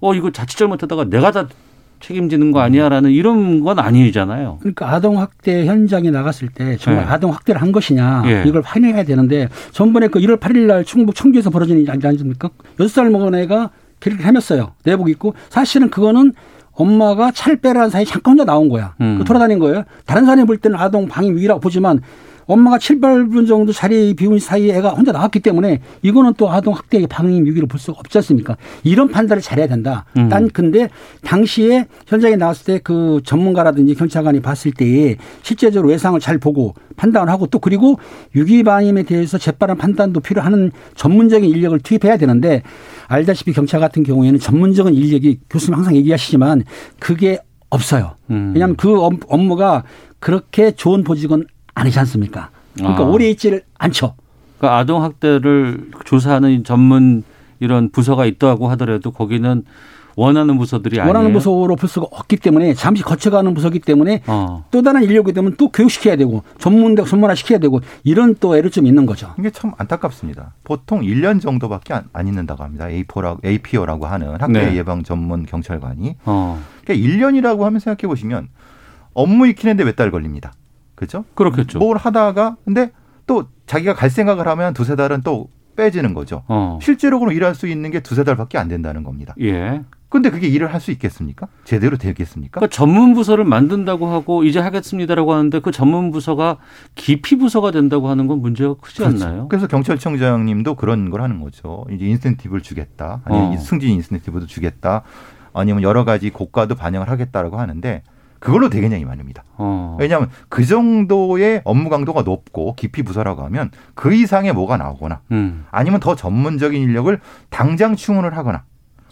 어 이거 자칫 잘못하다가 내가 다 책임지는 거 아니야라는 이런 건 아니잖아요. 그러니까 아동 학대 현장에 나갔을 때 정말 네. 아동 학대를 한 것이냐 예. 이걸 확인해야 되는데 전번에 그 1월 8일 날 충북 청주에서 벌어진 일이 아니지 않습니까? 6살 먹은 애가 길을 헤맸어요. 내복 입고 사실은 그거는 엄마가 찰 빼라는 사이에 잠깐 혼자 나온 거야. 음. 그 돌아다닌 거예요. 다른 사람이 볼 때는 아동 방임 위라고 보지만 엄마가 7, 8분 정도 자리 비운 사이에 애가 혼자 나왔기 때문에 이거는 또 아동 학대의 방임 위기로 볼 수가 없지 않습니까? 이런 판단을 잘해야 된다. 음. 딴 근데 당시에 현장에 나왔을 때 그 전문가라든지 경찰관이 봤을 때에 실제적으로 외상을 잘 보고 판단을 하고 또 그리고 유기 방임에 대해서 재빠른 판단도 필요하는 전문적인 인력을 투입해야 되는데 알다시피 경찰 같은 경우에는 전문적인 인력이 교수님 항상 얘기하시지만 그게 없어요. 음. 왜냐하면 그 업- 업무가 그렇게 좋은 보직은 아니지 않습니까? 그러니까 아. 오래 있지를 않죠. 그러니까 아동 학대를 조사하는 전문 이런 부서가 있다고 하더라도 거기는 원하는 부서들이 아니에요. 원하는 부서로 볼 수가 없기 때문에 잠시 거쳐가는 부서기 때문에 어. 또 다른 인력이 되면 또 교육시켜야 되고 전문 전문화 시켜야 되고 이런 또 애를 좀 있는 거죠. 이게 참 안타깝습니다. 보통 1년 정도밖에 안, 안 있는다고 합니다. A4라고, APO라고 하는 학대 네. 예방 전문 경찰관이. 어. 그러니까 1년이라고 하면 생각해 보시면 업무 익히는데 몇 달 걸립니다. 그죠? 그렇겠죠. 뭘 하다가 근데 또 자기가 갈 생각을 하면 두세 달은 또 빼지는 거죠. 어. 실제로 일할 수 있는 게 두세 달밖에 안 된다는 겁니다. 예. 근데 그게 일을 할 수 있겠습니까? 제대로 되겠습니까? 그러니까 전문 부서를 만든다고 하고 이제 하겠습니다라고 하는데 그 전문 부서가 기피 부서가 된다고 하는 건 문제가 크지 그렇죠. 않나요? 그래서 경찰청장님도 그런 걸 하는 거죠. 이제 인센티브를 주겠다. 아니면 어. 승진 인센티브도 주겠다. 아니면 여러 가지 고가도 반영을 하겠다라고 하는데 그걸로 되겠냐이 말입니다. 어. 왜냐하면 그 정도의 업무 강도가 높고 깊이 부서라고 하면 그 이상의 뭐가 나오거나 음. 아니면 더 전문적인 인력을 당장 충원을 하거나.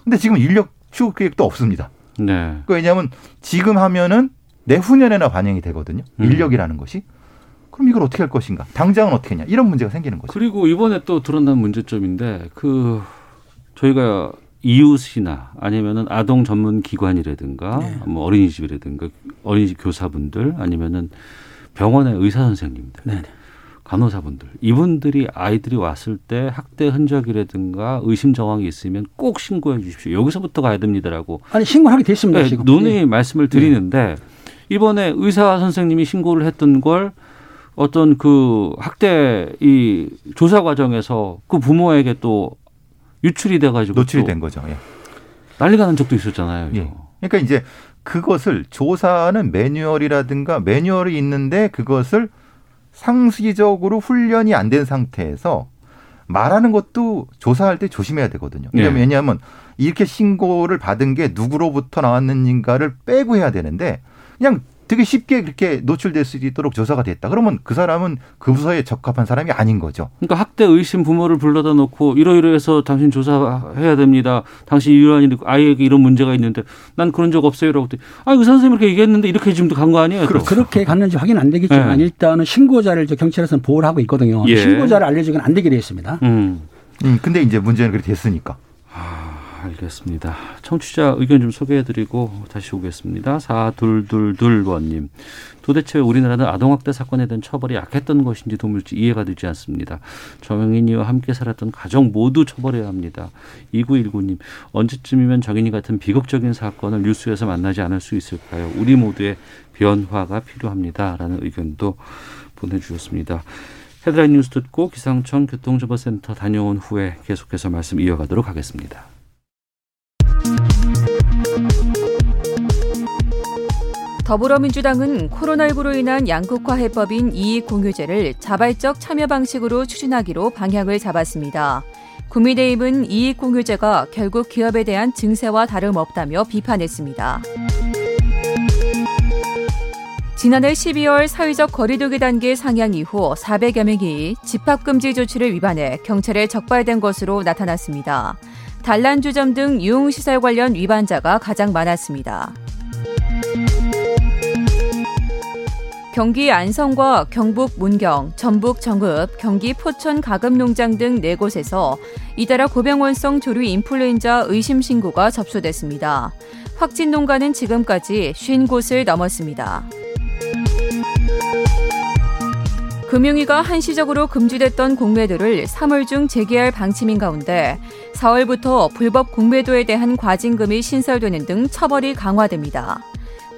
근데 지금 인력 추구 계획도 없습니다. 네. 그 왜냐하면 지금 하면은 내후년에나 반영이 되거든요. 음. 인력이라는 것이. 그럼 이걸 어떻게 할 것인가? 당장은 어떻게 했냐? 이런 문제가 생기는 거죠. 그리고 이번에 또 드러난 문제점인데 그 저희가 이웃이나 아니면은 아동 전문 기관이라든가 네. 뭐 어린이집이라든가 어린이집 교사분들 아니면은 병원의 의사 선생님들 네. 간호사분들 이분들이 아이들이 왔을 때 학대 흔적이라든가 의심 정황이 있으면 꼭 신고해 주십시오. 여기서부터 가야 됩니다라고 아니 신고하게 됐습니다 네, 지금. 누누이 예. 말씀을 드리는데 이번에 의사 선생님이 신고를 했던 걸 어떤 그 학대 이 조사 과정에서 그 부모에게 또 유출이 돼가지고 노출이 또된 거죠. 예. 난리가 난 적도 있었잖아요. 예. 그러니까 이제 그것을 조사하는 매뉴얼이라든가 매뉴얼이 있는데 그것을 상시적으로 훈련이 안 된 상태에서 말하는 것도 조사할 때 조심해야 되거든요. 네. 왜냐하면 이렇게 신고를 받은 게 누구로부터 나왔는지인가를 빼고 해야 되는데 그냥 되게 쉽게 그렇게 노출될 수 있도록 조사가 됐다. 그러면 그 사람은 그 부서에 적합한 사람이 아닌 거죠. 그러니까 학대 의심 부모를 불러다 놓고 이러이러해서 당신 조사해야 됩니다. 당신 이러한 일 아이에게 이런 문제가 있는데 난 그런 적 없어요라고 아 의사 선생님 이렇게 얘기했는데 이렇게 지금도 간 거 아니에요? 또. 그렇게 갔는지 확인 안 되겠지만 네. 일단은 신고자를 저 경찰에서는 보호를 하고 있거든요. 예. 신고자를 알려주기는 안 되게 되어 있습니다. 음. 음, 근데 이제 문제는 그렇게 됐으니까. 알겠습니다. 청취자 의견 좀 소개해드리고 다시 오겠습니다. 4222번님. 도대체 왜 우리나라는 아동학대 사건에 대한 처벌이 약했던 것인지 도무지 이해가 되지 않습니다. 정인이와 함께 살았던 가정 모두 처벌해야 합니다. 2919님. 언제쯤이면 정인이 같은 비극적인 사건을 뉴스에서 만나지 않을 수 있을까요? 우리 모두의 변화가 필요합니다. 라는 의견도 보내주셨습니다. 헤드라인 뉴스 듣고 기상청 교통정보센터 다녀온 후에 계속해서 말씀 이어가도록 하겠습니다. 더불어민주당은 코로나19로 인한 양극화 해법인 이익공유제를 자발적 참여 방식으로 추진하기로 방향을 잡았습니다. 국민의힘은 이익공유제가 결국 기업에 대한 증세와 다름없다며 비판했습니다. 지난해 12월 사회적 거리두기 단계 상향 이후 400여 명이 집합금지 조치를 위반해 경찰에 적발된 것으로 나타났습니다. 단란주점 등 유흥시설 관련 위반자가 가장 많았습니다. 경기 안성과 경북 문경, 전북 정읍, 경기 포천 가금농장 등네 곳에서 이달아 고병원성 조류 인플루엔자 의심 신고가 접수됐습니다. 확진 농가는 지금까지 50곳을 넘었습니다. 금융위가 한시적으로 금지됐던 공매도를 3월 중 재개할 방침인 가운데 4월부터 불법 공매도에 대한 과징금이 신설되는 등 처벌이 강화됩니다.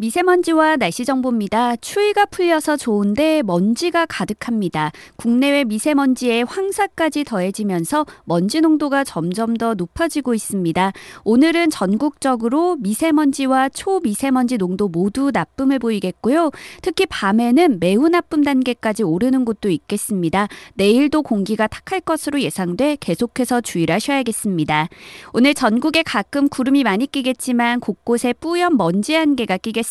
미세먼지와 날씨 정보입니다. 추위가 풀려서 좋은데 먼지가 가득합니다. 국내외 미세먼지에 황사까지 더해지면서 먼지 농도가 점점 더 높아지고 있습니다. 오늘은 전국적으로 미세먼지와 초미세먼지 농도 모두 나쁨을 보이겠고요. 특히 밤에는 매우 나쁨 단계까지 오르는 곳도 있겠습니다. 내일도 공기가 탁할 것으로 예상돼 계속해서 주의를 하셔야겠습니다. 오늘 전국에 가끔 구름이 많이 끼겠지만 곳곳에 뿌연 먼지 안개가 끼겠습니다.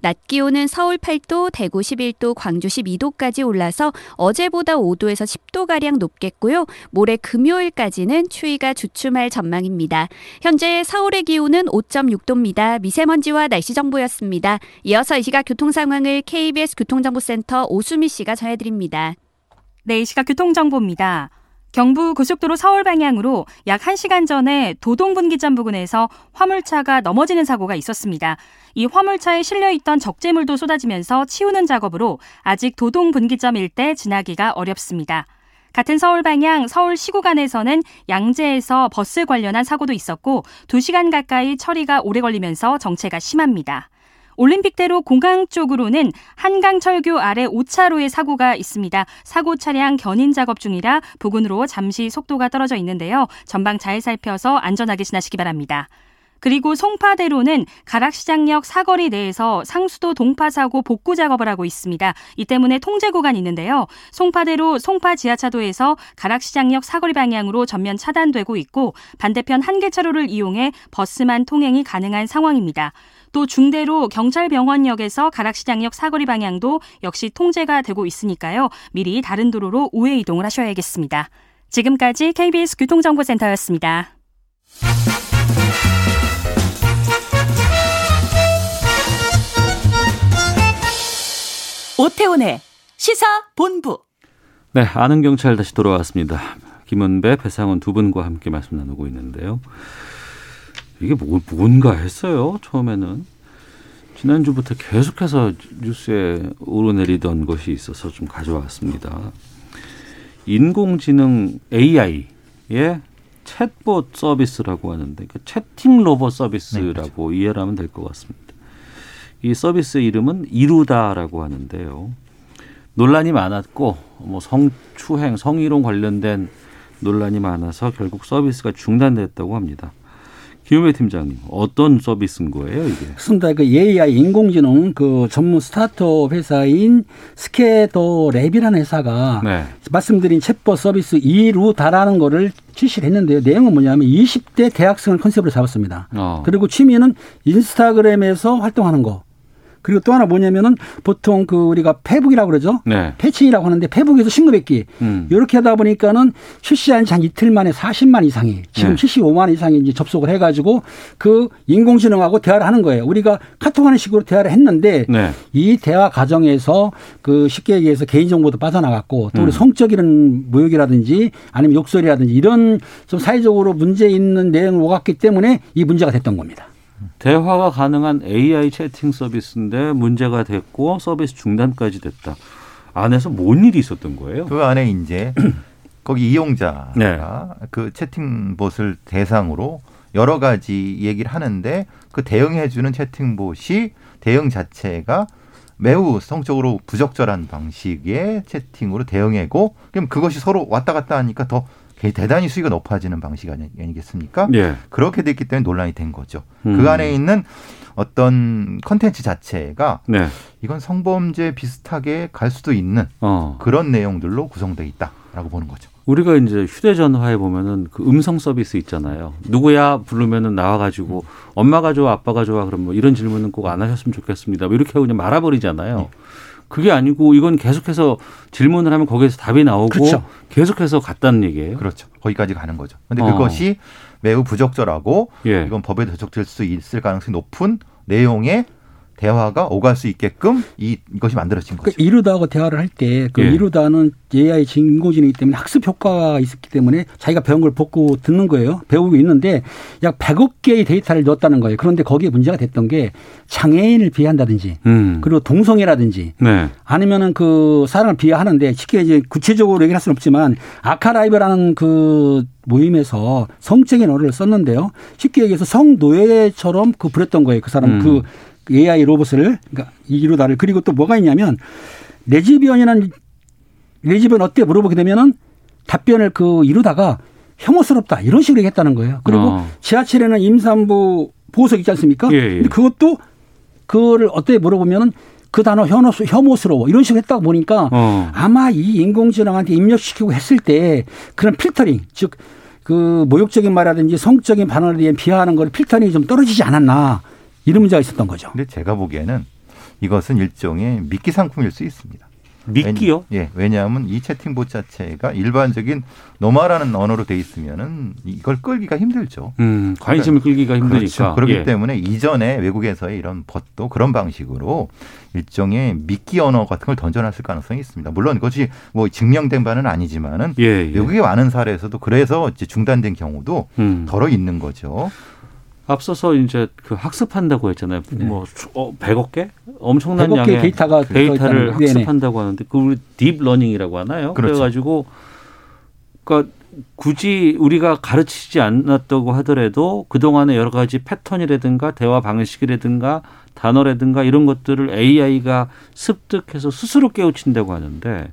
낮 기온은 서울 8도, 대구 11도, 광주 12도까지 올라서 어제보다 5도에서 10도가량 높겠고요. 모레 금요일까지는 추위가 주춤할 전망입니다. 현재 서울의 기온은 5.6도입니다. 미세먼지와 날씨 정보였습니다. 이어서 이 시각 교통 상황을 KBS 교통정보센터 오수미 씨가 전해드립니다. 네, 이 시각 교통정보입니다. 경부 고속도로 서울 방향으로 약 1시간 전에 도동 분기점 부근에서 화물차가 넘어지는 사고가 있었습니다. 이 화물차에 실려 있던 적재물도 쏟아지면서 치우는 작업으로 아직 도동 분기점 일대 지나기가 어렵습니다. 같은 서울 방향 서울 시구간에서는 양재에서 버스 관련한 사고도 있었고 2시간 가까이 처리가 오래 걸리면서 정체가 심합니다. 올림픽대로 공항 쪽으로는 한강 철교 아래 5차로에 사고가 있습니다. 사고 차량 견인 작업 중이라 부근으로 잠시 속도가 떨어져 있는데요. 전방 잘 살펴서 안전하게 지나시기 바랍니다. 그리고 송파대로는 가락시장역 사거리 내에서 상수도 동파 사고 복구 작업을 하고 있습니다. 이 때문에 통제 구간이 있는데요. 송파대로 송파 지하차도에서 가락시장역 사거리 방향으로 전면 차단되고 있고 반대편 한계차로를 이용해 버스만 통행이 가능한 상황입니다. 또 중대로 경찰병원역에서 가락시장역 사거리 방향도 역시 통제가 되고 있으니까요. 미리 다른 도로로 우회 이동을 하셔야겠습니다. 지금까지 KBS 교통정보센터였습니다. 오태훈의 시사 본부. 네, 아는 경찰 다시 돌아왔습니다. 김은배, 배상원 두 분과 함께 말씀 나누고 있는데요. 이게 뭐, 뭔가 했어요, 처음에는. 지난주부터 계속해서 뉴스에 오르내리던 것이 있어서 좀 가져왔습니다. 인공지능 AI의 챗봇 서비스라고 하는데, 그 채팅 로봇 서비스라고 이해를 하면 될 것 같습니다. 이 서비스 이름은 이루다라고 하는데요. 논란이 많았고 뭐 성추행, 성희롱 관련된 논란이 많아서 결국 서비스가 중단됐다고 합니다. 김우배 팀장님, 어떤 서비스인 거예요, 이게? 그렇습니다. 그 AI 인공지능 그 전문 스타트업 회사인 스캐터랩이라는 회사가 네. 말씀드린 챗봇 서비스 이루다라는 거를 출시를 했는데요. 내용은 뭐냐면 20대 대학생을 컨셉으로 잡았습니다. 어. 그리고 취미는 인스타그램에서 활동하는 거. 그리고 또 하나 뭐냐면은 보통 그 우리가 페북이라고 그러죠. 네. 페친이라고 하는데 페북에서 친구 맺기 음. 이렇게 하다 보니까는 출시한 지한 이틀 만에 40만 이상이 지금 네. 75만 이상이 이제 접속을 해가지고 그 인공지능하고 대화를 하는 거예요. 우리가 카톡하는 식으로 대화를 했는데 네. 이 대화 과정에서 그 쉽게 얘기해서 개인정보도 빠져나갔고 또 우리 음. 성적인 모욕이라든지 아니면 욕설이라든지 이런 좀 사회적으로 문제 있는 내용을 오갔기 때문에 이 문제가 됐던 겁니다. 대화가 가능한 AI 채팅 서비스인데 문제가 됐고 서비스 중단까지 됐다. 안에서 뭔 일이 있었던 거예요? 그 안에 이제 거기 이용자가 네. 그 채팅봇을 대상으로 여러 가지 얘기를 하는데 그 대응해주는 채팅봇이 대응 자체가 매우 성적으로 부적절한 방식의 채팅으로 대응하고 그럼 그것이 서로 왔다 갔다 하니까 더 대단히 수위가 높아지는 방식 아니- 아니 겠습니까? 예. 그렇게 됐기 때문에 논란이 된 거죠. 음. 그 안에 있는 어떤 컨텐츠 자체가 네. 이건 성범죄 비슷하게 갈 수도 있는 어. 그런 내용들로 구성돼 있다라고 보는 거죠. 우리가 이제 휴대전화에 보면은 그 음성 서비스 있잖아요. 누구야 부르면은 나와가지고 엄마가 좋아 아빠가 좋아 그럼 뭐 이런 질문은 꼭 안 하셨으면 좋겠습니다. 뭐 이렇게 하고 그냥 말아버리잖아요. 그게 아니고 이건 계속해서 질문을 하면 거기에서 답이 나오고 그렇죠. 계속해서 갔다는 얘기예요. 그렇죠. 거기까지 가는 거죠. 근데 어. 그것이 매우 부적절하고 예. 이건 법에 저촉될 수 있을 가능성이 높은 내용의 대화가 오갈 수 있게끔 이, 이것이 만들어진 그 거죠. 이루다하고 대화를 할 때그 예. 이루다는 AI 인공지능이기 때문에 학습 효과가 있었기 때문에 자기가 배운 걸 복구 듣는 거예요. 배우고 있는데 약 100억 개의 데이터를 넣었다는 거예요. 그런데 거기에 문제가 됐던 게 장애인을 비하한다든지 음. 그리고 동성애라든지 네. 아니면은 그 사람을 비하하는데 쉽게 이제 구체적으로 얘기할 수는 없지만 아카라이브라는 그 모임에서 성적인 언어를 썼는데요. 쉽게 얘기해서 성노예처럼 그 부렸던 거예요. 그 사람 음. 그 AI 로봇을 그러니까 이루다를 그리고 또 뭐가 있냐면 레즈비언이란 레즈비언 어때 물어보게 되면은 답변을 그 이루다가 혐오스럽다 이런 식으로 얘기했다는 거예요. 그리고 어. 지하철에는 임산부 보호석 있지 않습니까? 예, 예. 그것도 그거를 어떻게 물어보면은 그 단어 혐오스, 혐오스러워 이런 식으로 했다고 보니까 어. 아마 이 인공지능한테 입력시키고 했을 때 그런 필터링 즉 그 모욕적인 말이라든지 성적인 반응에 대한 비하하는 걸 필터링이 좀 떨어지지 않았나 이런 문제가 있었던 거죠. 근데 제가 보기에는 이것은 일종의 미끼 상품일 수 있습니다. 미끼요? 왜냐- 예, 왜냐하면 이 채팅봇 자체가 일반적인 노마라는 언어로 돼 있으면은 이걸 끌기가 힘들죠. 음, 관심을 끌기가 힘드니까. 그렇죠. 그렇기 예. 때문에 이전에 외국에서의 이런 벗도 그런 방식으로 일종의 미끼 언어 같은 걸 던져놨을 가능성이 있습니다. 물론 그것이 뭐 증명된 바는 아니지만은 예, 예. 외국의 많은 사례에서도 그래서 이제 중단된 경우도 음. 덜어 있는 거죠. 앞서서 이제 그 학습한다고 했잖아요. 뭐 수- 어, 100억 개? 엄청난 100억 개 양의 데이터가 데이터를. 학습한다고 하는데 그걸 deep learning이라고 하나요? 그렇죠. 그래 가지고 그러니까 굳이 우리가 가르치지 않았다고 하더라도 그동안의 여러 가지 패턴이라든가 대화 방식이라든가 단어라든가 이런 것들을 AI가 습득해서 스스로 깨우친다고 하는데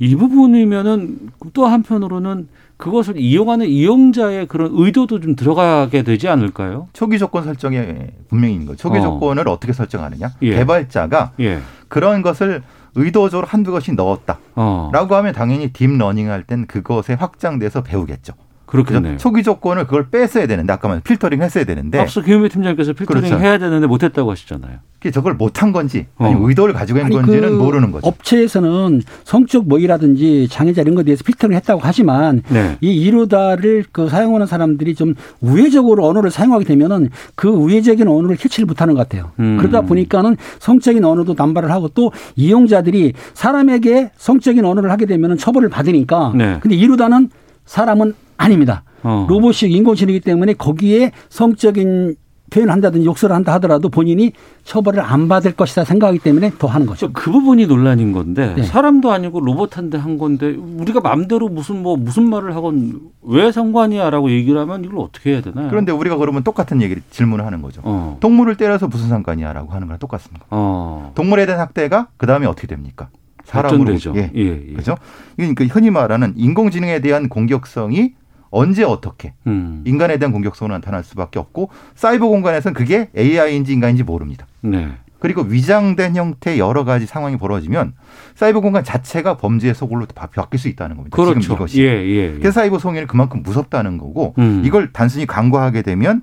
이 부분이면은 또 한편으로는 그것을 이용하는 이용자의 그런 의도도 좀 들어가게 되지 않을까요? 초기 조건 설정에 분명히 있는 거죠. 초기 어. 조건을 어떻게 설정하느냐? 예. 개발자가 예. 그런 것을 의도적으로 한두 가지 넣었다라고 어. 하면 당연히 deep learning 할 땐 그것에 확장돼서 배우겠죠. 그렇겠네요. 그래서 초기 조건을 그걸 뺐어야 되는데 아까 말한 필터링 했어야 되는데 앞서 김은배 팀장님께서 필터링 그렇죠. 해야 되는데 못했다고 하시잖아요. 그게 저걸 못한 건지 아니면 어. 의도를 가지고 한 아니, 건지는 그 모르는 거죠. 업체에서는 성적 모욕이라든지 장애자 이런 것에 대해서 필터링 했다고 하지만 네. 이 이루다를 그 사용하는 사람들이 좀 우회적으로 언어를 사용하게 되면은 그 우회적인 언어를 캐치를 못하는 것 같아요. 음. 그러다 보니까는 성적인 언어도 남발을 하고 또 이용자들이 사람에게 성적인 언어를 하게 되면은 처벌을 받으니까. 네. 근데 이루다는 사람은 아닙니다. 어. 로봇이 인공지능이기 때문에 거기에 성적인 표현을 한다든지 욕설을 한다 하더라도 본인이 처벌을 안 받을 것이다 생각하기 때문에 더 하는 거죠. 그 부분이 논란인 건데 네. 사람도 아니고 로봇한테 한 건데 우리가 마음대로 무슨 뭐 무슨 말을 하건 왜 상관이야라고 얘기를 하면 이걸 어떻게 해야 되나요? 그런데 우리가 그러면 똑같은 얘기를 질문을 하는 거죠. 어. 동물을 때려서 무슨 상관이야라고 하는 거랑 똑같습니다. 어. 동물에 대한 학대가 그 다음에 어떻게 됩니까? 사람으로 발전되죠. 예. 예, 예. 그죠? 그러니까 흔히 말하는 인공지능에 대한 공격성이 언제 어떻게 음. 인간에 대한 공격성으로 나타날 수밖에 없고 사이버 공간에서는 그게 AI인지 인간인지 모릅니다. 네. 그리고 위장된 형태의 여러 가지 상황이 벌어지면 사이버 공간 자체가 범죄의 소굴로 바- 바뀔 수 있다는 겁니다. 그렇죠. 지금 이것이. 예, 예. 예. 그래서 사이버 성인은 그만큼 무섭다는 거고 음. 이걸 단순히 간과하게 되면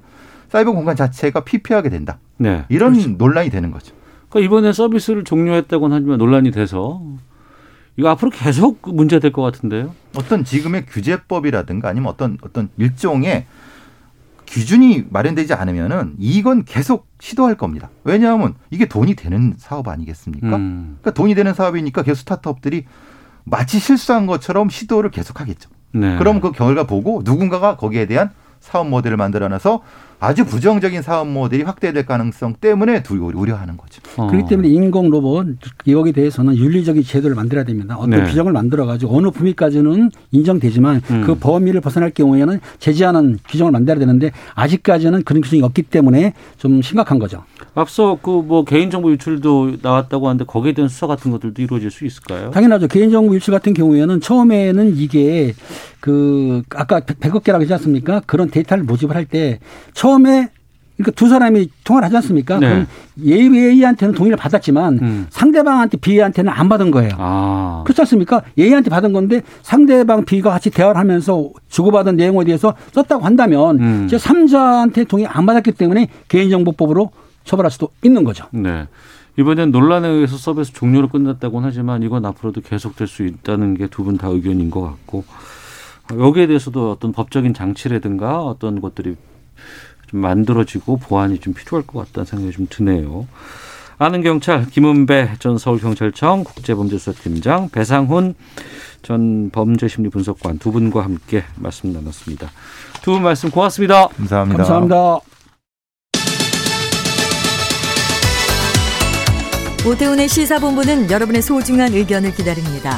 사이버 공간 자체가 피폐하게 된다. 네. 이런 논란이 되는 거죠. 그러니까 이번에 서비스를 종료했다고는 하지만 논란이 돼서 이거 앞으로 계속 문제 될 것 같은데요. 어떤 지금의 규제법이라든가 아니면 어떤 어떤 일종의 기준이 마련되지 않으면은 이건 계속 시도할 겁니다. 왜냐하면 이게 돈이 되는 사업 아니겠습니까? 음. 그러니까 돈이 되는 사업이니까 계속 스타트업들이 마치 실수한 것처럼 시도를 계속하겠죠. 네. 그럼 그 결과 보고 누군가가 거기에 대한 사업 모델을 만들어놔서 아주 부정적인 사업 모델이 확대될 가능성 때문에 두- 우려하는 거죠. 어. 그렇기 때문에 인공 로봇 여기에 대해서는 윤리적인 제도를 만들어야 됩니다. 어떤 네. 규정을 만들어 가지고 어느 범위까지는 인정되지만 음. 그 범위를 벗어날 경우에는 제지하는 규정을 만들어야 되는데 아직까지는 그런 규정이 없기 때문에 좀 심각한 거죠. 앞서 그 뭐 개인정보 유출도 나왔다고 하는데 거기에 대한 수사 같은 것들도 이루어질 수 있을까요? 당연하죠. 개인정보 유출 같은 경우에는 처음에는 이게 그 아까 100억 개라고 하지 않습니까? 그런 데이터를 모집을 할 때 처음에 그러니까 두 사람이 통화를 하지 않습니까? 네. 그럼 A한테는 동의를 받았지만 음. 상대방한테 B한테는 안 받은 거예요. 아. 그렇지 않습니까? A한테 받은 건데 상대방 B가 같이 대화를 하면서 주고받은 내용에 대해서 썼다고 한다면 음. 이제 3자한테 동의 안 받았기 때문에 개인정보법으로 처벌할 수도 있는 거죠. 네. 이번엔 논란에 의해서 서비스 종료로 끝났다고는 하지만 이건 앞으로도 계속될 수 있다는 게 두 분 다 의견인 것 같고 여기에 대해서도 어떤 법적인 장치라든가 어떤 것들이 좀 만들어지고 보완이 좀 필요할 것 같다는 생각이 좀 드네요. 아는 경찰 김은배 전 서울경찰청 국제범죄수사팀장 배상훈 전 범죄심리분석관 두 분과 함께 말씀 나눴습니다. 두 분 말씀 고맙습니다. 감사합니다. 감사합니다. 오태훈의 시사본부는 여러분의 소중한 의견을 기다립니다.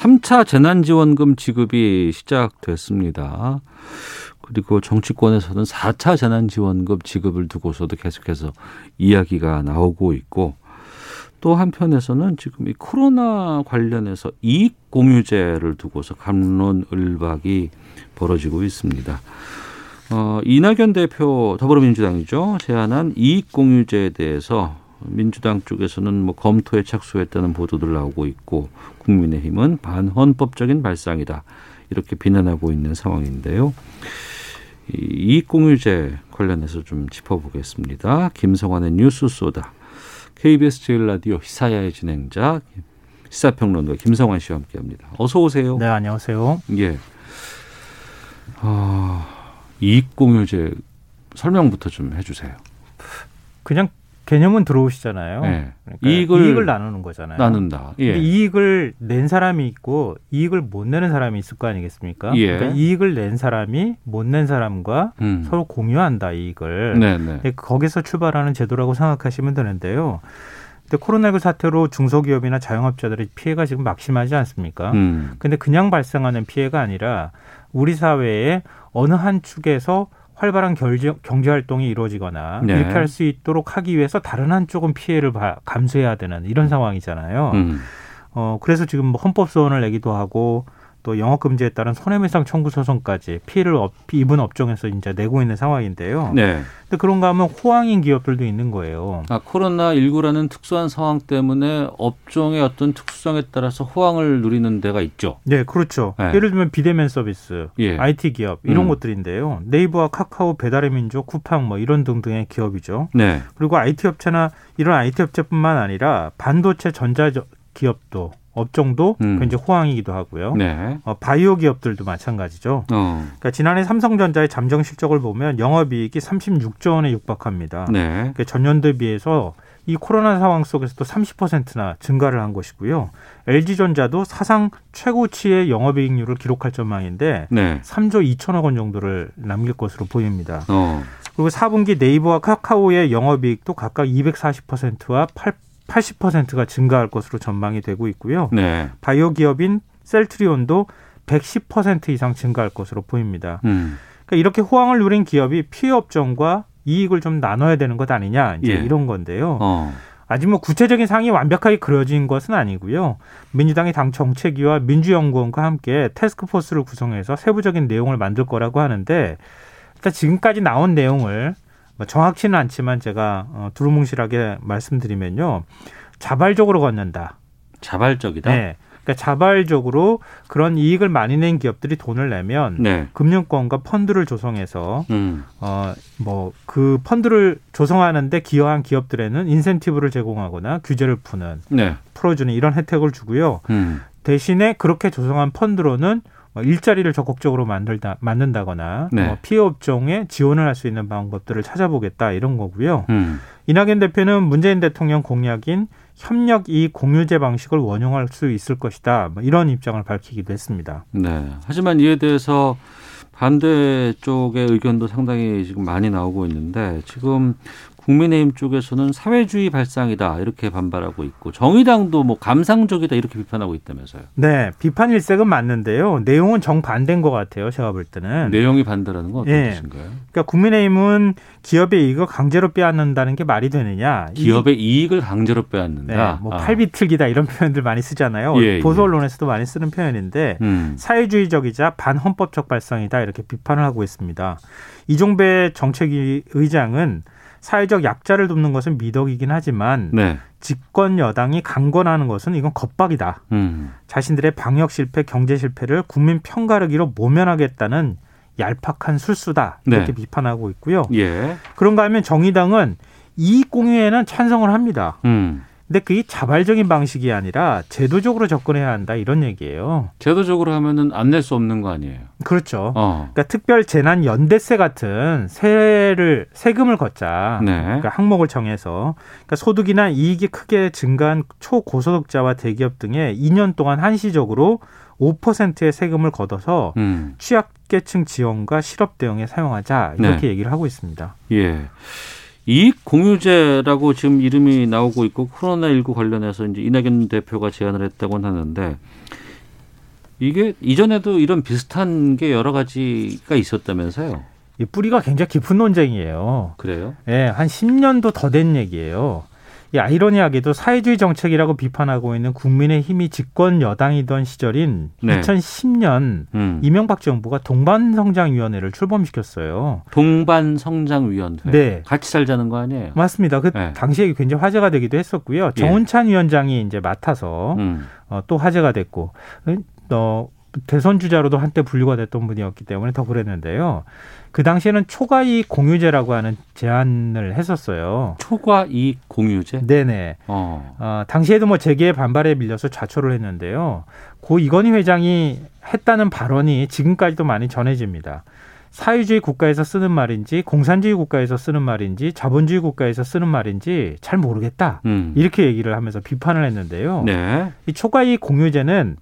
3차 재난지원금 지급이 시작됐습니다. 그리고 정치권에서는 4차 재난지원금 지급을 두고서도 계속해서 이야기가 나오고 있고 또 한편에서는 지금 이 코로나 관련해서 이익 공유제를 두고서 감론을박이 벌어지고 있습니다. 어, 이낙연 대표 더불어민주당이죠. 제안한 이익 공유제에 대해서 민주당 쪽에서는 뭐 검토에 착수했다는 보도들 나오고 있고 국민의힘은 반헌법적인 발상이다 이렇게 비난하고 있는 상황인데요. 이 이익공유제 관련해서 좀 짚어보겠습니다. 김성환의 뉴스 소다 KBS 제일 라디오 시사야의 진행자 시사평론가 김성환 씨와 함께합니다. 어서 오세요. 네 안녕하세요. 예. 아, 이익공유제 설명부터 좀 해주세요. 그냥 개념은 들어오시잖아요. 네. 그러니까 이익을 이익을, 나누는 거잖아요. 나눈다. 예. 이익을 낸 사람이 있고 이익을 못 내는 사람이 있을 거 아니겠습니까? 예. 그러니까 이익을 낸 사람이 못 낸 사람과 음. 서로 공유한다 이익을. 네네. 네, 거기서 출발하는 제도라고 생각하시면 되는데요. 근데 코로나19 사태로 중소기업이나 자영업자들의 피해가 지금 막심하지 않습니까? 음. 근데 그냥 발생하는 피해가 아니라 우리 사회의 어느 한 축에서 활발한 결제, 경제 활동이 이루어지거나 네. 이렇게 할 수 있도록 하기 위해서 다른 한쪽은 피해를 봐- 감수해야 되는 이런 상황이잖아요. 음. 어, 그래서 지금 뭐 헌법 소원을 내기도 하고 또 영업 금지에 따른 손해배상 청구 소송까지 피해를 업, 입은 업종에서 이제 내고 있는 상황인데요. 네. 근데 그런가 하면 호황인 기업들도 있는 거예요. 아, 코로나 19라는 특수한 상황 때문에 업종의 어떤 특수성에 따라서 호황을 누리는 데가 있죠. 네, 그렇죠. 네. 예를 들면 비대면 서비스, 예. IT 기업 이런 음. 것들인데요. 네이버와 카카오, 배달의 민족, 쿠팡 뭐 이런 등등의 기업이죠. 네. 그리고 IT 업체나 이런 IT 업체뿐만 아니라 반도체 전자 저- 기업도 업종도 음. 굉장히 호황이기도 하고요. 네. 어, 바이오 기업들도 마찬가지죠. 어. 그러니까 지난해 삼성전자의 잠정 실적을 보면 영업이익이 36조 원에 육박합니다. 네. 그러니까 전년 대비해서 이 코로나 상황 속에서도 30%나 증가를 한 것이고요. LG전자도 사상 최고치의 영업이익률을 기록할 전망인데 네. 3조 2천억 원 정도를 남길 것으로 보입니다. 어. 그리고 4분기 네이버와 카카오의 영업이익도 각각 240%와 8, 80%가 증가할 것으로 전망이 되고 있고요. 네. 바이오 기업인 셀트리온도 110% 이상 증가할 것으로 보입니다. 음. 그러니까 이렇게 호황을 누린 기업이 피해 업종과 이익을 좀 나눠야 되는 것 아니냐 이제 예. 이런 건데요. 어. 아직 뭐 구체적인 상이 완벽하게 그려진 것은 아니고요. 민주당이 당 정책위와 민주연구원과 함께 테스크포스를 구성해서 세부적인 내용을 만들 거라고 하는데 일단 지금까지 나온 내용을 뭐 정확치는 않지만 제가 어, 두루뭉실하게 말씀드리면요. 자발적으로 걷는다. 자발적이다. 네. 그러니까 자발적으로 그런 이익을 많이 낸 기업들이 돈을 내면 네. 금융권과 펀드를 조성해서 음. 어뭐 그 펀드를 조성하는데 기여한 기업들에는 인센티브를 제공하거나 규제를 푸는 네. 풀어주는 이런 혜택을 주고요. 음. 대신에 그렇게 조성한 펀드로는 뭐 일자리를 적극적으로 만들다 만든다거나 네. 뭐 피해 업종에 지원을 할 수 있는 방법들을 찾아보겠다 이런 거고요. 음. 이낙연 대표는 문재인 대통령 공약인 협력 이익 공유제 방식을 원용할 수 있을 것이다. 뭐 이런 입장을 밝히기도 했습니다. 네. 하지만 이에 대해서 반대 쪽의 의견도 상당히 지금 많이 나오고 있는데 지금 국민의힘 쪽에서는 사회주의 발상이다 이렇게 반발하고 있고 정의당도 뭐 감상적이다 이렇게 비판하고 있다면서요. 네, 비판 일색은 맞는데요. 내용은 정반대인 것 같아요. 제가 볼 때는. 내용이 반대라는 건 어떤 예. 뜻인가요? 그러니까 국민의힘은 기업의 이익을 강제로 빼앗는다는 게 말이 되느냐? 이- 기업의 이 익을 강제로 빼앗는다. 네, 뭐 아. 팔비틀기다 이런 표현들 많이 쓰잖아요. 예, 보수 예. 언론에서도 많이 쓰는 표현인데 음. 사회주의적이자 반헌법적 발상이다 이렇게 비판을 하고 있습니다. 이종배 정책위 의장은 사회적 약자를 돕는 것은 미덕이긴 하지만 네. 집권 여당이 강권하는 것은 이건 겁박이다. 음. 자신들의 방역 실패, 경제 실패를 국민 편가르기로 모면하겠다는 얄팍한 술수다 이렇게 네. 비판하고 있고요. 예. 그런가 하면 정의당은 이익 공유에는 찬성을 합니다. 음. 근데 그게 자발적인 방식이 아니라 제도적으로 접근해야 한다 이런 얘기예요. 제도적으로 하면은 안 낼 수 없는 거 아니에요. 그렇죠. 어. 그러니까 특별 재난 연대세 같은 세를 세금을 걷자. 네. 그러니까 항목을 정해서 그러니까 소득이나 이익이 크게 증가한 초고소득자와 대기업 등에 2년 동안 한시적으로 5%의 세금을 걷어서 음. 취약계층 지원과 실업 대응에 사용하자 이렇게 네. 얘기를 하고 있습니다. 예. 이익 공유제라고 지금 이름이 나오고 있고 코로나 19 관련해서 이제 이낙연 대표가 제안을 했다고는 하는데 이게 이전에도 이런 비슷한 게 여러 가지가 있었다면서요. 이 뿌리가 굉장히 깊은 논쟁이에요. 그래요? 예, 한 10년도 더 된 얘기예요. 이 아이러니하게도 사회주의 정책이라고 비판하고 있는 국민의힘이 집권 여당이던 시절인 네. 2010년 음. 이명박 정부가 동반성장위원회를 출범시켰어요. 동반성장위원회. 네. 같이 살자는 거 아니에요? 맞습니다. 그 네. 당시에 굉장히 화제가 되기도 했었고요. 정운찬 위원장이 이제 맡아서 음. 어, 또 화제가 됐고 어, 대선 주자로도 한때 분류가 됐던 분이었기 때문에 더 그랬는데요. 그 당시에는 초과이익 공유제라고 하는 제안을 했었어요. 초과 이익 공유제? 네네. 어. 어, 당시에도 뭐 재계의 반발에 밀려서 좌초를 했는데요. 고 이건희 회장이 했다는 발언이 지금까지도 많이 전해집니다. 사회주의 국가에서 쓰는 말인지 공산주의 국가에서 쓰는 말인지 자본주의 국가에서 쓰는 말인지 잘 모르겠다. 음. 이렇게 얘기를 하면서 비판을 했는데요. 네. 이 초과이익 공유제는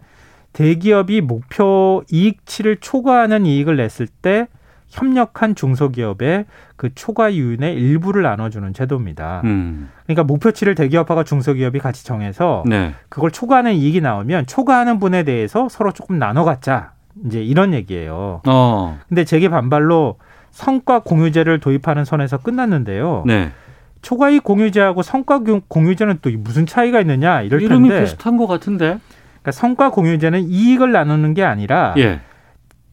대기업이 목표 이익치를 초과하는 이익을 냈을 때 협력한 중소기업에 그 초과 이윤의 일부를 나눠주는 제도입니다. 음. 그러니까 목표치를 대기업하고 중소기업이 같이 정해서 네. 그걸 초과하는 이익이 나오면 초과하는 분에 대해서 서로 조금 나눠 갖자. 이제 이런 얘기예요. 어. 근데 재계 반발로 성과 공유제를 도입하는 선에서 끝났는데요. 네. 초과이익 공유제하고 성과 공- 공유제는 또 무슨 차이가 있느냐 이럴 이름이 텐데 비슷한 것 같은데. 그러니까 성과 공유제는 이익을 나누는 게 아니라 예.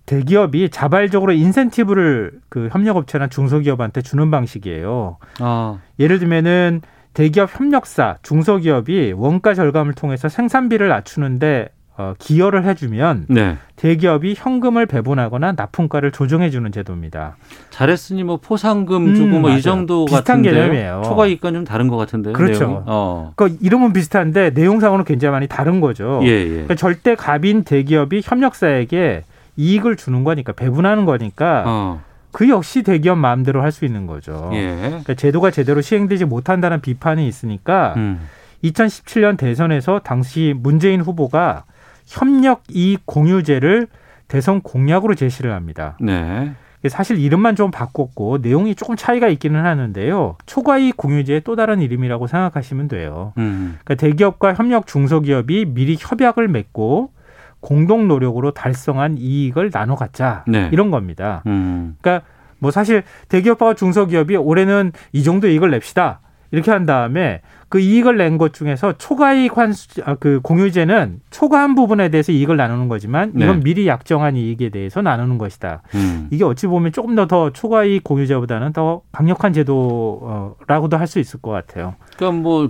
대기업이 자발적으로 인센티브를 그 협력업체나 중소기업한테 주는 방식이에요. 아. 예를 들면은 대기업 협력사, 중소기업이 원가 절감을 통해서 생산비를 낮추는데 어, 기여를 해주면 네. 대기업이 현금을 배분하거나 납품가를 조정해주는 제도입니다. 잘했으니 뭐 포상금 음, 주고 뭐. 이 정도 비슷한 같은데 개념이에요. 초과 이익과 좀 다른 것 같은데요. 그렇죠. 어. 그 이름은 비슷한데 내용상으로는 굉장히 많이 다른 거죠. 예, 예. 그러니까 절대 갑인 대기업이 협력사에게 이익을 주는 거니까 배분하는 거니까 어. 그 역시 대기업 마음대로 할 수 있는 거죠. 예. 그러니까 제도가 제대로 시행되지 못한다는 비판이 있으니까 음. 2017년 대선에서 당시 문재인 후보가 협력 이익 공유제를 대선 공약으로 제시를 합니다. 네. 사실 이름만 좀 바꿨고 내용이 조금 차이가 있기는 하는데요. 초과이익 공유제의 또 다른 이름이라고 생각하시면 돼요. 음. 그러니까 대기업과 협력 중소기업이 미리 협약을 맺고 공동 노력으로 달성한 이익을 나눠 갖자 네. 이런 겁니다. 음. 그러니까 뭐 사실 대기업과 중소기업이 올해는 이 정도 이익을 냅시다. 이렇게 한 다음에 그 이익을 낸 것 중에서 초과이익 환수 아, 그 공유제는 초과한 부분에 대해서 이익을 나누는 거지만 이건 네. 미리 약정한 이익에 대해서 나누는 것이다. 음. 이게 어찌 보면 조금 더 더 초과이익 공유제보다는 더 강력한 제도라고도 할 수 있을 것 같아요. 그러니까 뭐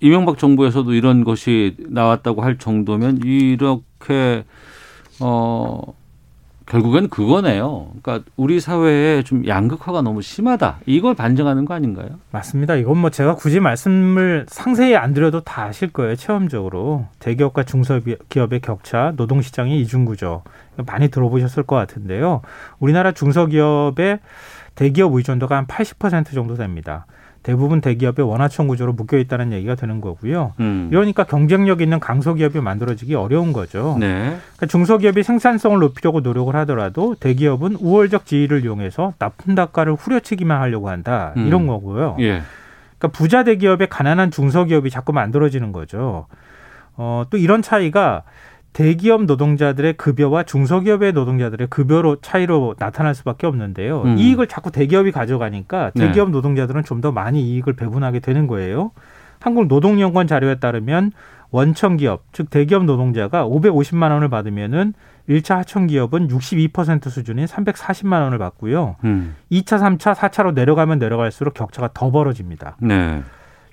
이명박 정부에서도 이런 것이 나왔다고 할 정도면 이렇게 어 결국엔 그거네요. 그러니까 우리 사회에 좀 양극화가 너무 심하다. 이걸 반증하는 거 아닌가요? 맞습니다. 이건 뭐 제가 굳이 말씀을 상세히 안 드려도 다 아실 거예요. 체험적으로 대기업과 중소기업의 격차, 노동시장의 이중구조 많이 들어보셨을 것 같은데요. 우리나라 중소기업의 대기업 의존도가 한 80% 정도 됩니다. 대부분 대기업의 원화청 구조로 묶여 있다는 얘기가 되는 거고요. 음. 이러니까 경쟁력 있는 강소기업이 만들어지기 어려운 거죠. 네. 그러니까 중소기업이 생산성을 높이려고 노력을 하더라도 대기업은 우월적 지위를 이용해서 납품 단가를 후려치기만 하려고 한다 음. 이런 거고요. 예. 그러니까 부자 대기업에 가난한 중소기업이 자꾸 만들어지는 거죠. 어, 또 이런 차이가 대기업 노동자들의 급여와 중소기업의 노동자들의 급여로 차이로 나타날 수밖에 없는데요. 음. 이익을 자꾸 대기업이 가져가니까 네. 대기업 노동자들은 좀 더 많이 이익을 배분하게 되는 거예요. 한국 노동연구원 자료에 따르면 원청기업, 즉 대기업 노동자가 550만 원을 받으면은 1차 하청기업은 62% 수준인 340만 원을 받고요. 음. 2차, 3차, 4차로 내려가면 내려갈수록 격차가 더 벌어집니다. 네.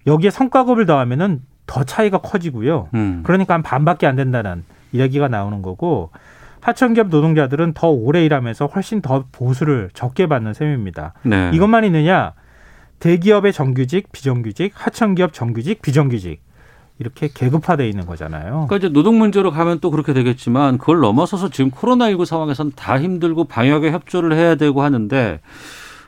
여기에 성과급을 더하면은 더 차이가 커지고요. 음. 그러니까 한 반밖에 안 된다는 이야기가 나오는 거고 하청기업 노동자들은 더 오래 일하면서 훨씬 더 보수를 적게 받는 셈입니다. 네. 이것만 있느냐? 대기업의 정규직, 비정규직, 하청기업 정규직, 비정규직 이렇게 계급화돼 있는 거잖아요. 그러니까 이제 노동 문제로 가면 또 그렇게 되겠지만 그걸 넘어서서 지금 코로나19 상황에서는 다 힘들고 방역에 협조를 해야 되고 하는데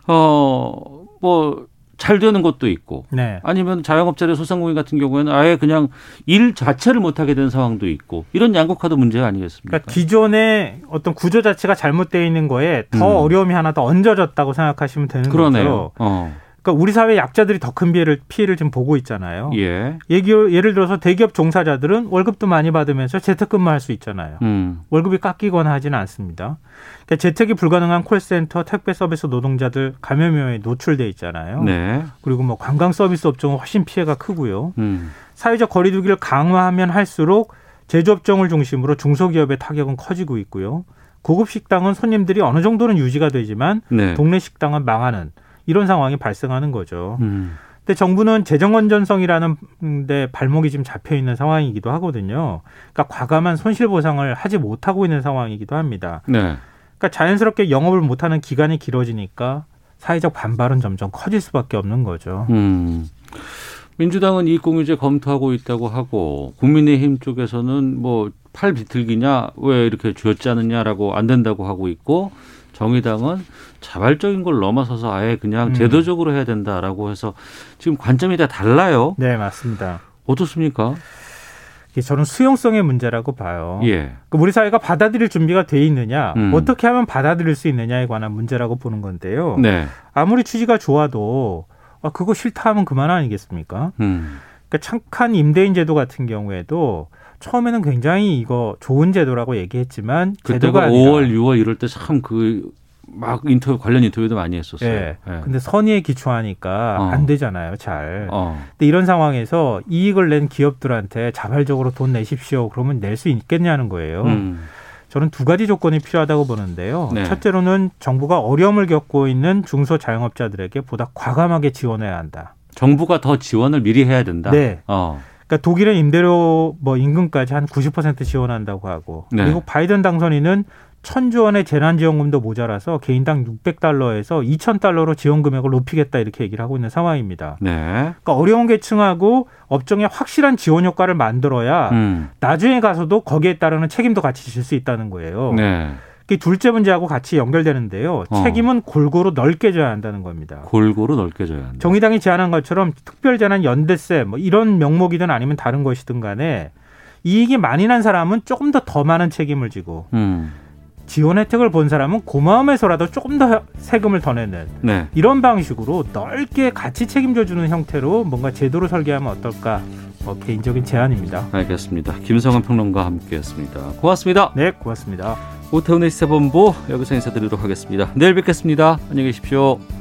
어뭐 잘 되는 것도 있고 네. 아니면 자영업자들 소상공인 같은 경우에는 아예 그냥 일 자체를 못 하게 되는 상황도 있고 이런 양극화도 문제가 아니겠습니까? 그러니까 기존의 어떤 구조 자체가 잘못되어 있는 거에 더 음. 어려움이 하나 더 얹어졌다고 생각하시면 되는 그러네요. 거죠. 어. 그러니까 우리 사회 약자들이 더 큰 피해를 피해를 지금 보고 있잖아요. 예. 얘기, 예를 들어서 대기업 종사자들은 월급도 많이 받으면서 재택근무할 수 있잖아요. 음. 월급이 깎이거나 하지는 않습니다. 그러니까 재택이 불가능한 콜센터, 택배 서비스 노동자들 감염 위험에 노출돼 있잖아요. 네. 그리고 뭐 관광 서비스 업종은 훨씬 피해가 크고요. 음. 사회적 거리두기를 강화하면 할수록 제조업종을 중심으로 중소기업의 타격은 커지고 있고요. 고급 식당은 손님들이 어느 정도는 유지가 되지만 네. 동네 식당은 망하는 이런 상황이 발생하는 거죠. 음. 근데 정부는 재정 건전성이라는 데 발목이 지금 잡혀 있는 상황이기도 하거든요. 그러니까 과감한 손실 보상을 하지 못하고 있는 상황이기도 합니다. 네. 그러니까 자연스럽게 영업을 못하는 기간이 길어지니까 사회적 반발은 점점 커질 수밖에 없는 거죠. 음. 민주당은 이익공유제 검토하고 있다고 하고 국민의힘 쪽에서는 뭐 팔 비틀기냐 왜 이렇게 쥐었지 않느냐라고 안 된다고 하고 있고 정의당은 자발적인 걸 넘어서서 아예 그냥 음. 제도적으로 해야 된다라고 해서 지금 관점이 다 달라요. 네, 맞습니다. 어떻습니까? 저는 수용성의 문제라고 봐요. 예. 그 우리 사회가 받아들일 준비가 돼 있느냐, 음. 어떻게 하면 받아들일 수 있느냐에 관한 문제라고 보는 건데요. 네. 아무리 취지가 좋아도 아, 그거 싫다 하면 그만 아니겠습니까? 음. 그러니까 착한 임대인 제도 같은 경우에도 처음에는 굉장히 이거 좋은 제도라고 얘기했지만 제도가 아니라 5월, 6월 이럴 때 참 그 막 인터뷰 관련 인터뷰도 많이 했었어요. 예. 예. 근데 선의에 기초하니까 어. 안 되잖아요, 잘. 어. 근데 이런 상황에서 이익을 낸 기업들한테 자발적으로 돈 내십시오. 그러면 낼 수 있겠냐는 거예요. 음. 저는 두 가지 조건이 필요하다고 보는데요. 네. 첫째로는 정부가 어려움을 겪고 있는 중소 자영업자들에게 보다 과감하게 지원해야 한다. 정부가 더 지원을 미리 해야 된다. 네. 어. 그러니까 독일은 임대료 뭐 임금까지 한 90% 지원한다고 하고 네. 미국 바이든 당선인은 천조 원의 재난지원금도 모자라서 개인당 600달러에서 2,000달러로 지원 금액을 높이겠다 이렇게 얘기를 하고 있는 상황입니다. 네. 그러니까 어려운 계층하고 업종에 확실한 지원 효과를 만들어야 음. 나중에 가서도 거기에 따르는 책임도 같이 질 수 있다는 거예요. 네. 그게 둘째 문제하고 같이 연결되는데요. 어. 책임은 골고루 넓게 져야 한다는 겁니다. 골고루 넓게 져야 한다. 정의당이 제안한 것처럼 특별재난 연대세 뭐 이런 명목이든 아니면 다른 것이든 간에 이익이 많이 난 사람은 조금 더 더 많은 책임을 지고 음. 지원 혜택을 본 사람은 고마움에서라도 조금 더 세금을 더 내는 네. 이런 방식으로 넓게 같이 책임져 주는 형태로 뭔가 제도를 설계하면 어떨까 뭐 개인적인 제안입니다. 알겠습니다. 김성환 평론가와 함께했습니다. 고맙습니다. 네, 고맙습니다. 오태훈의 시사본부 여기서 인사드리도록 하겠습니다. 내일 뵙겠습니다. 안녕히 계십시오.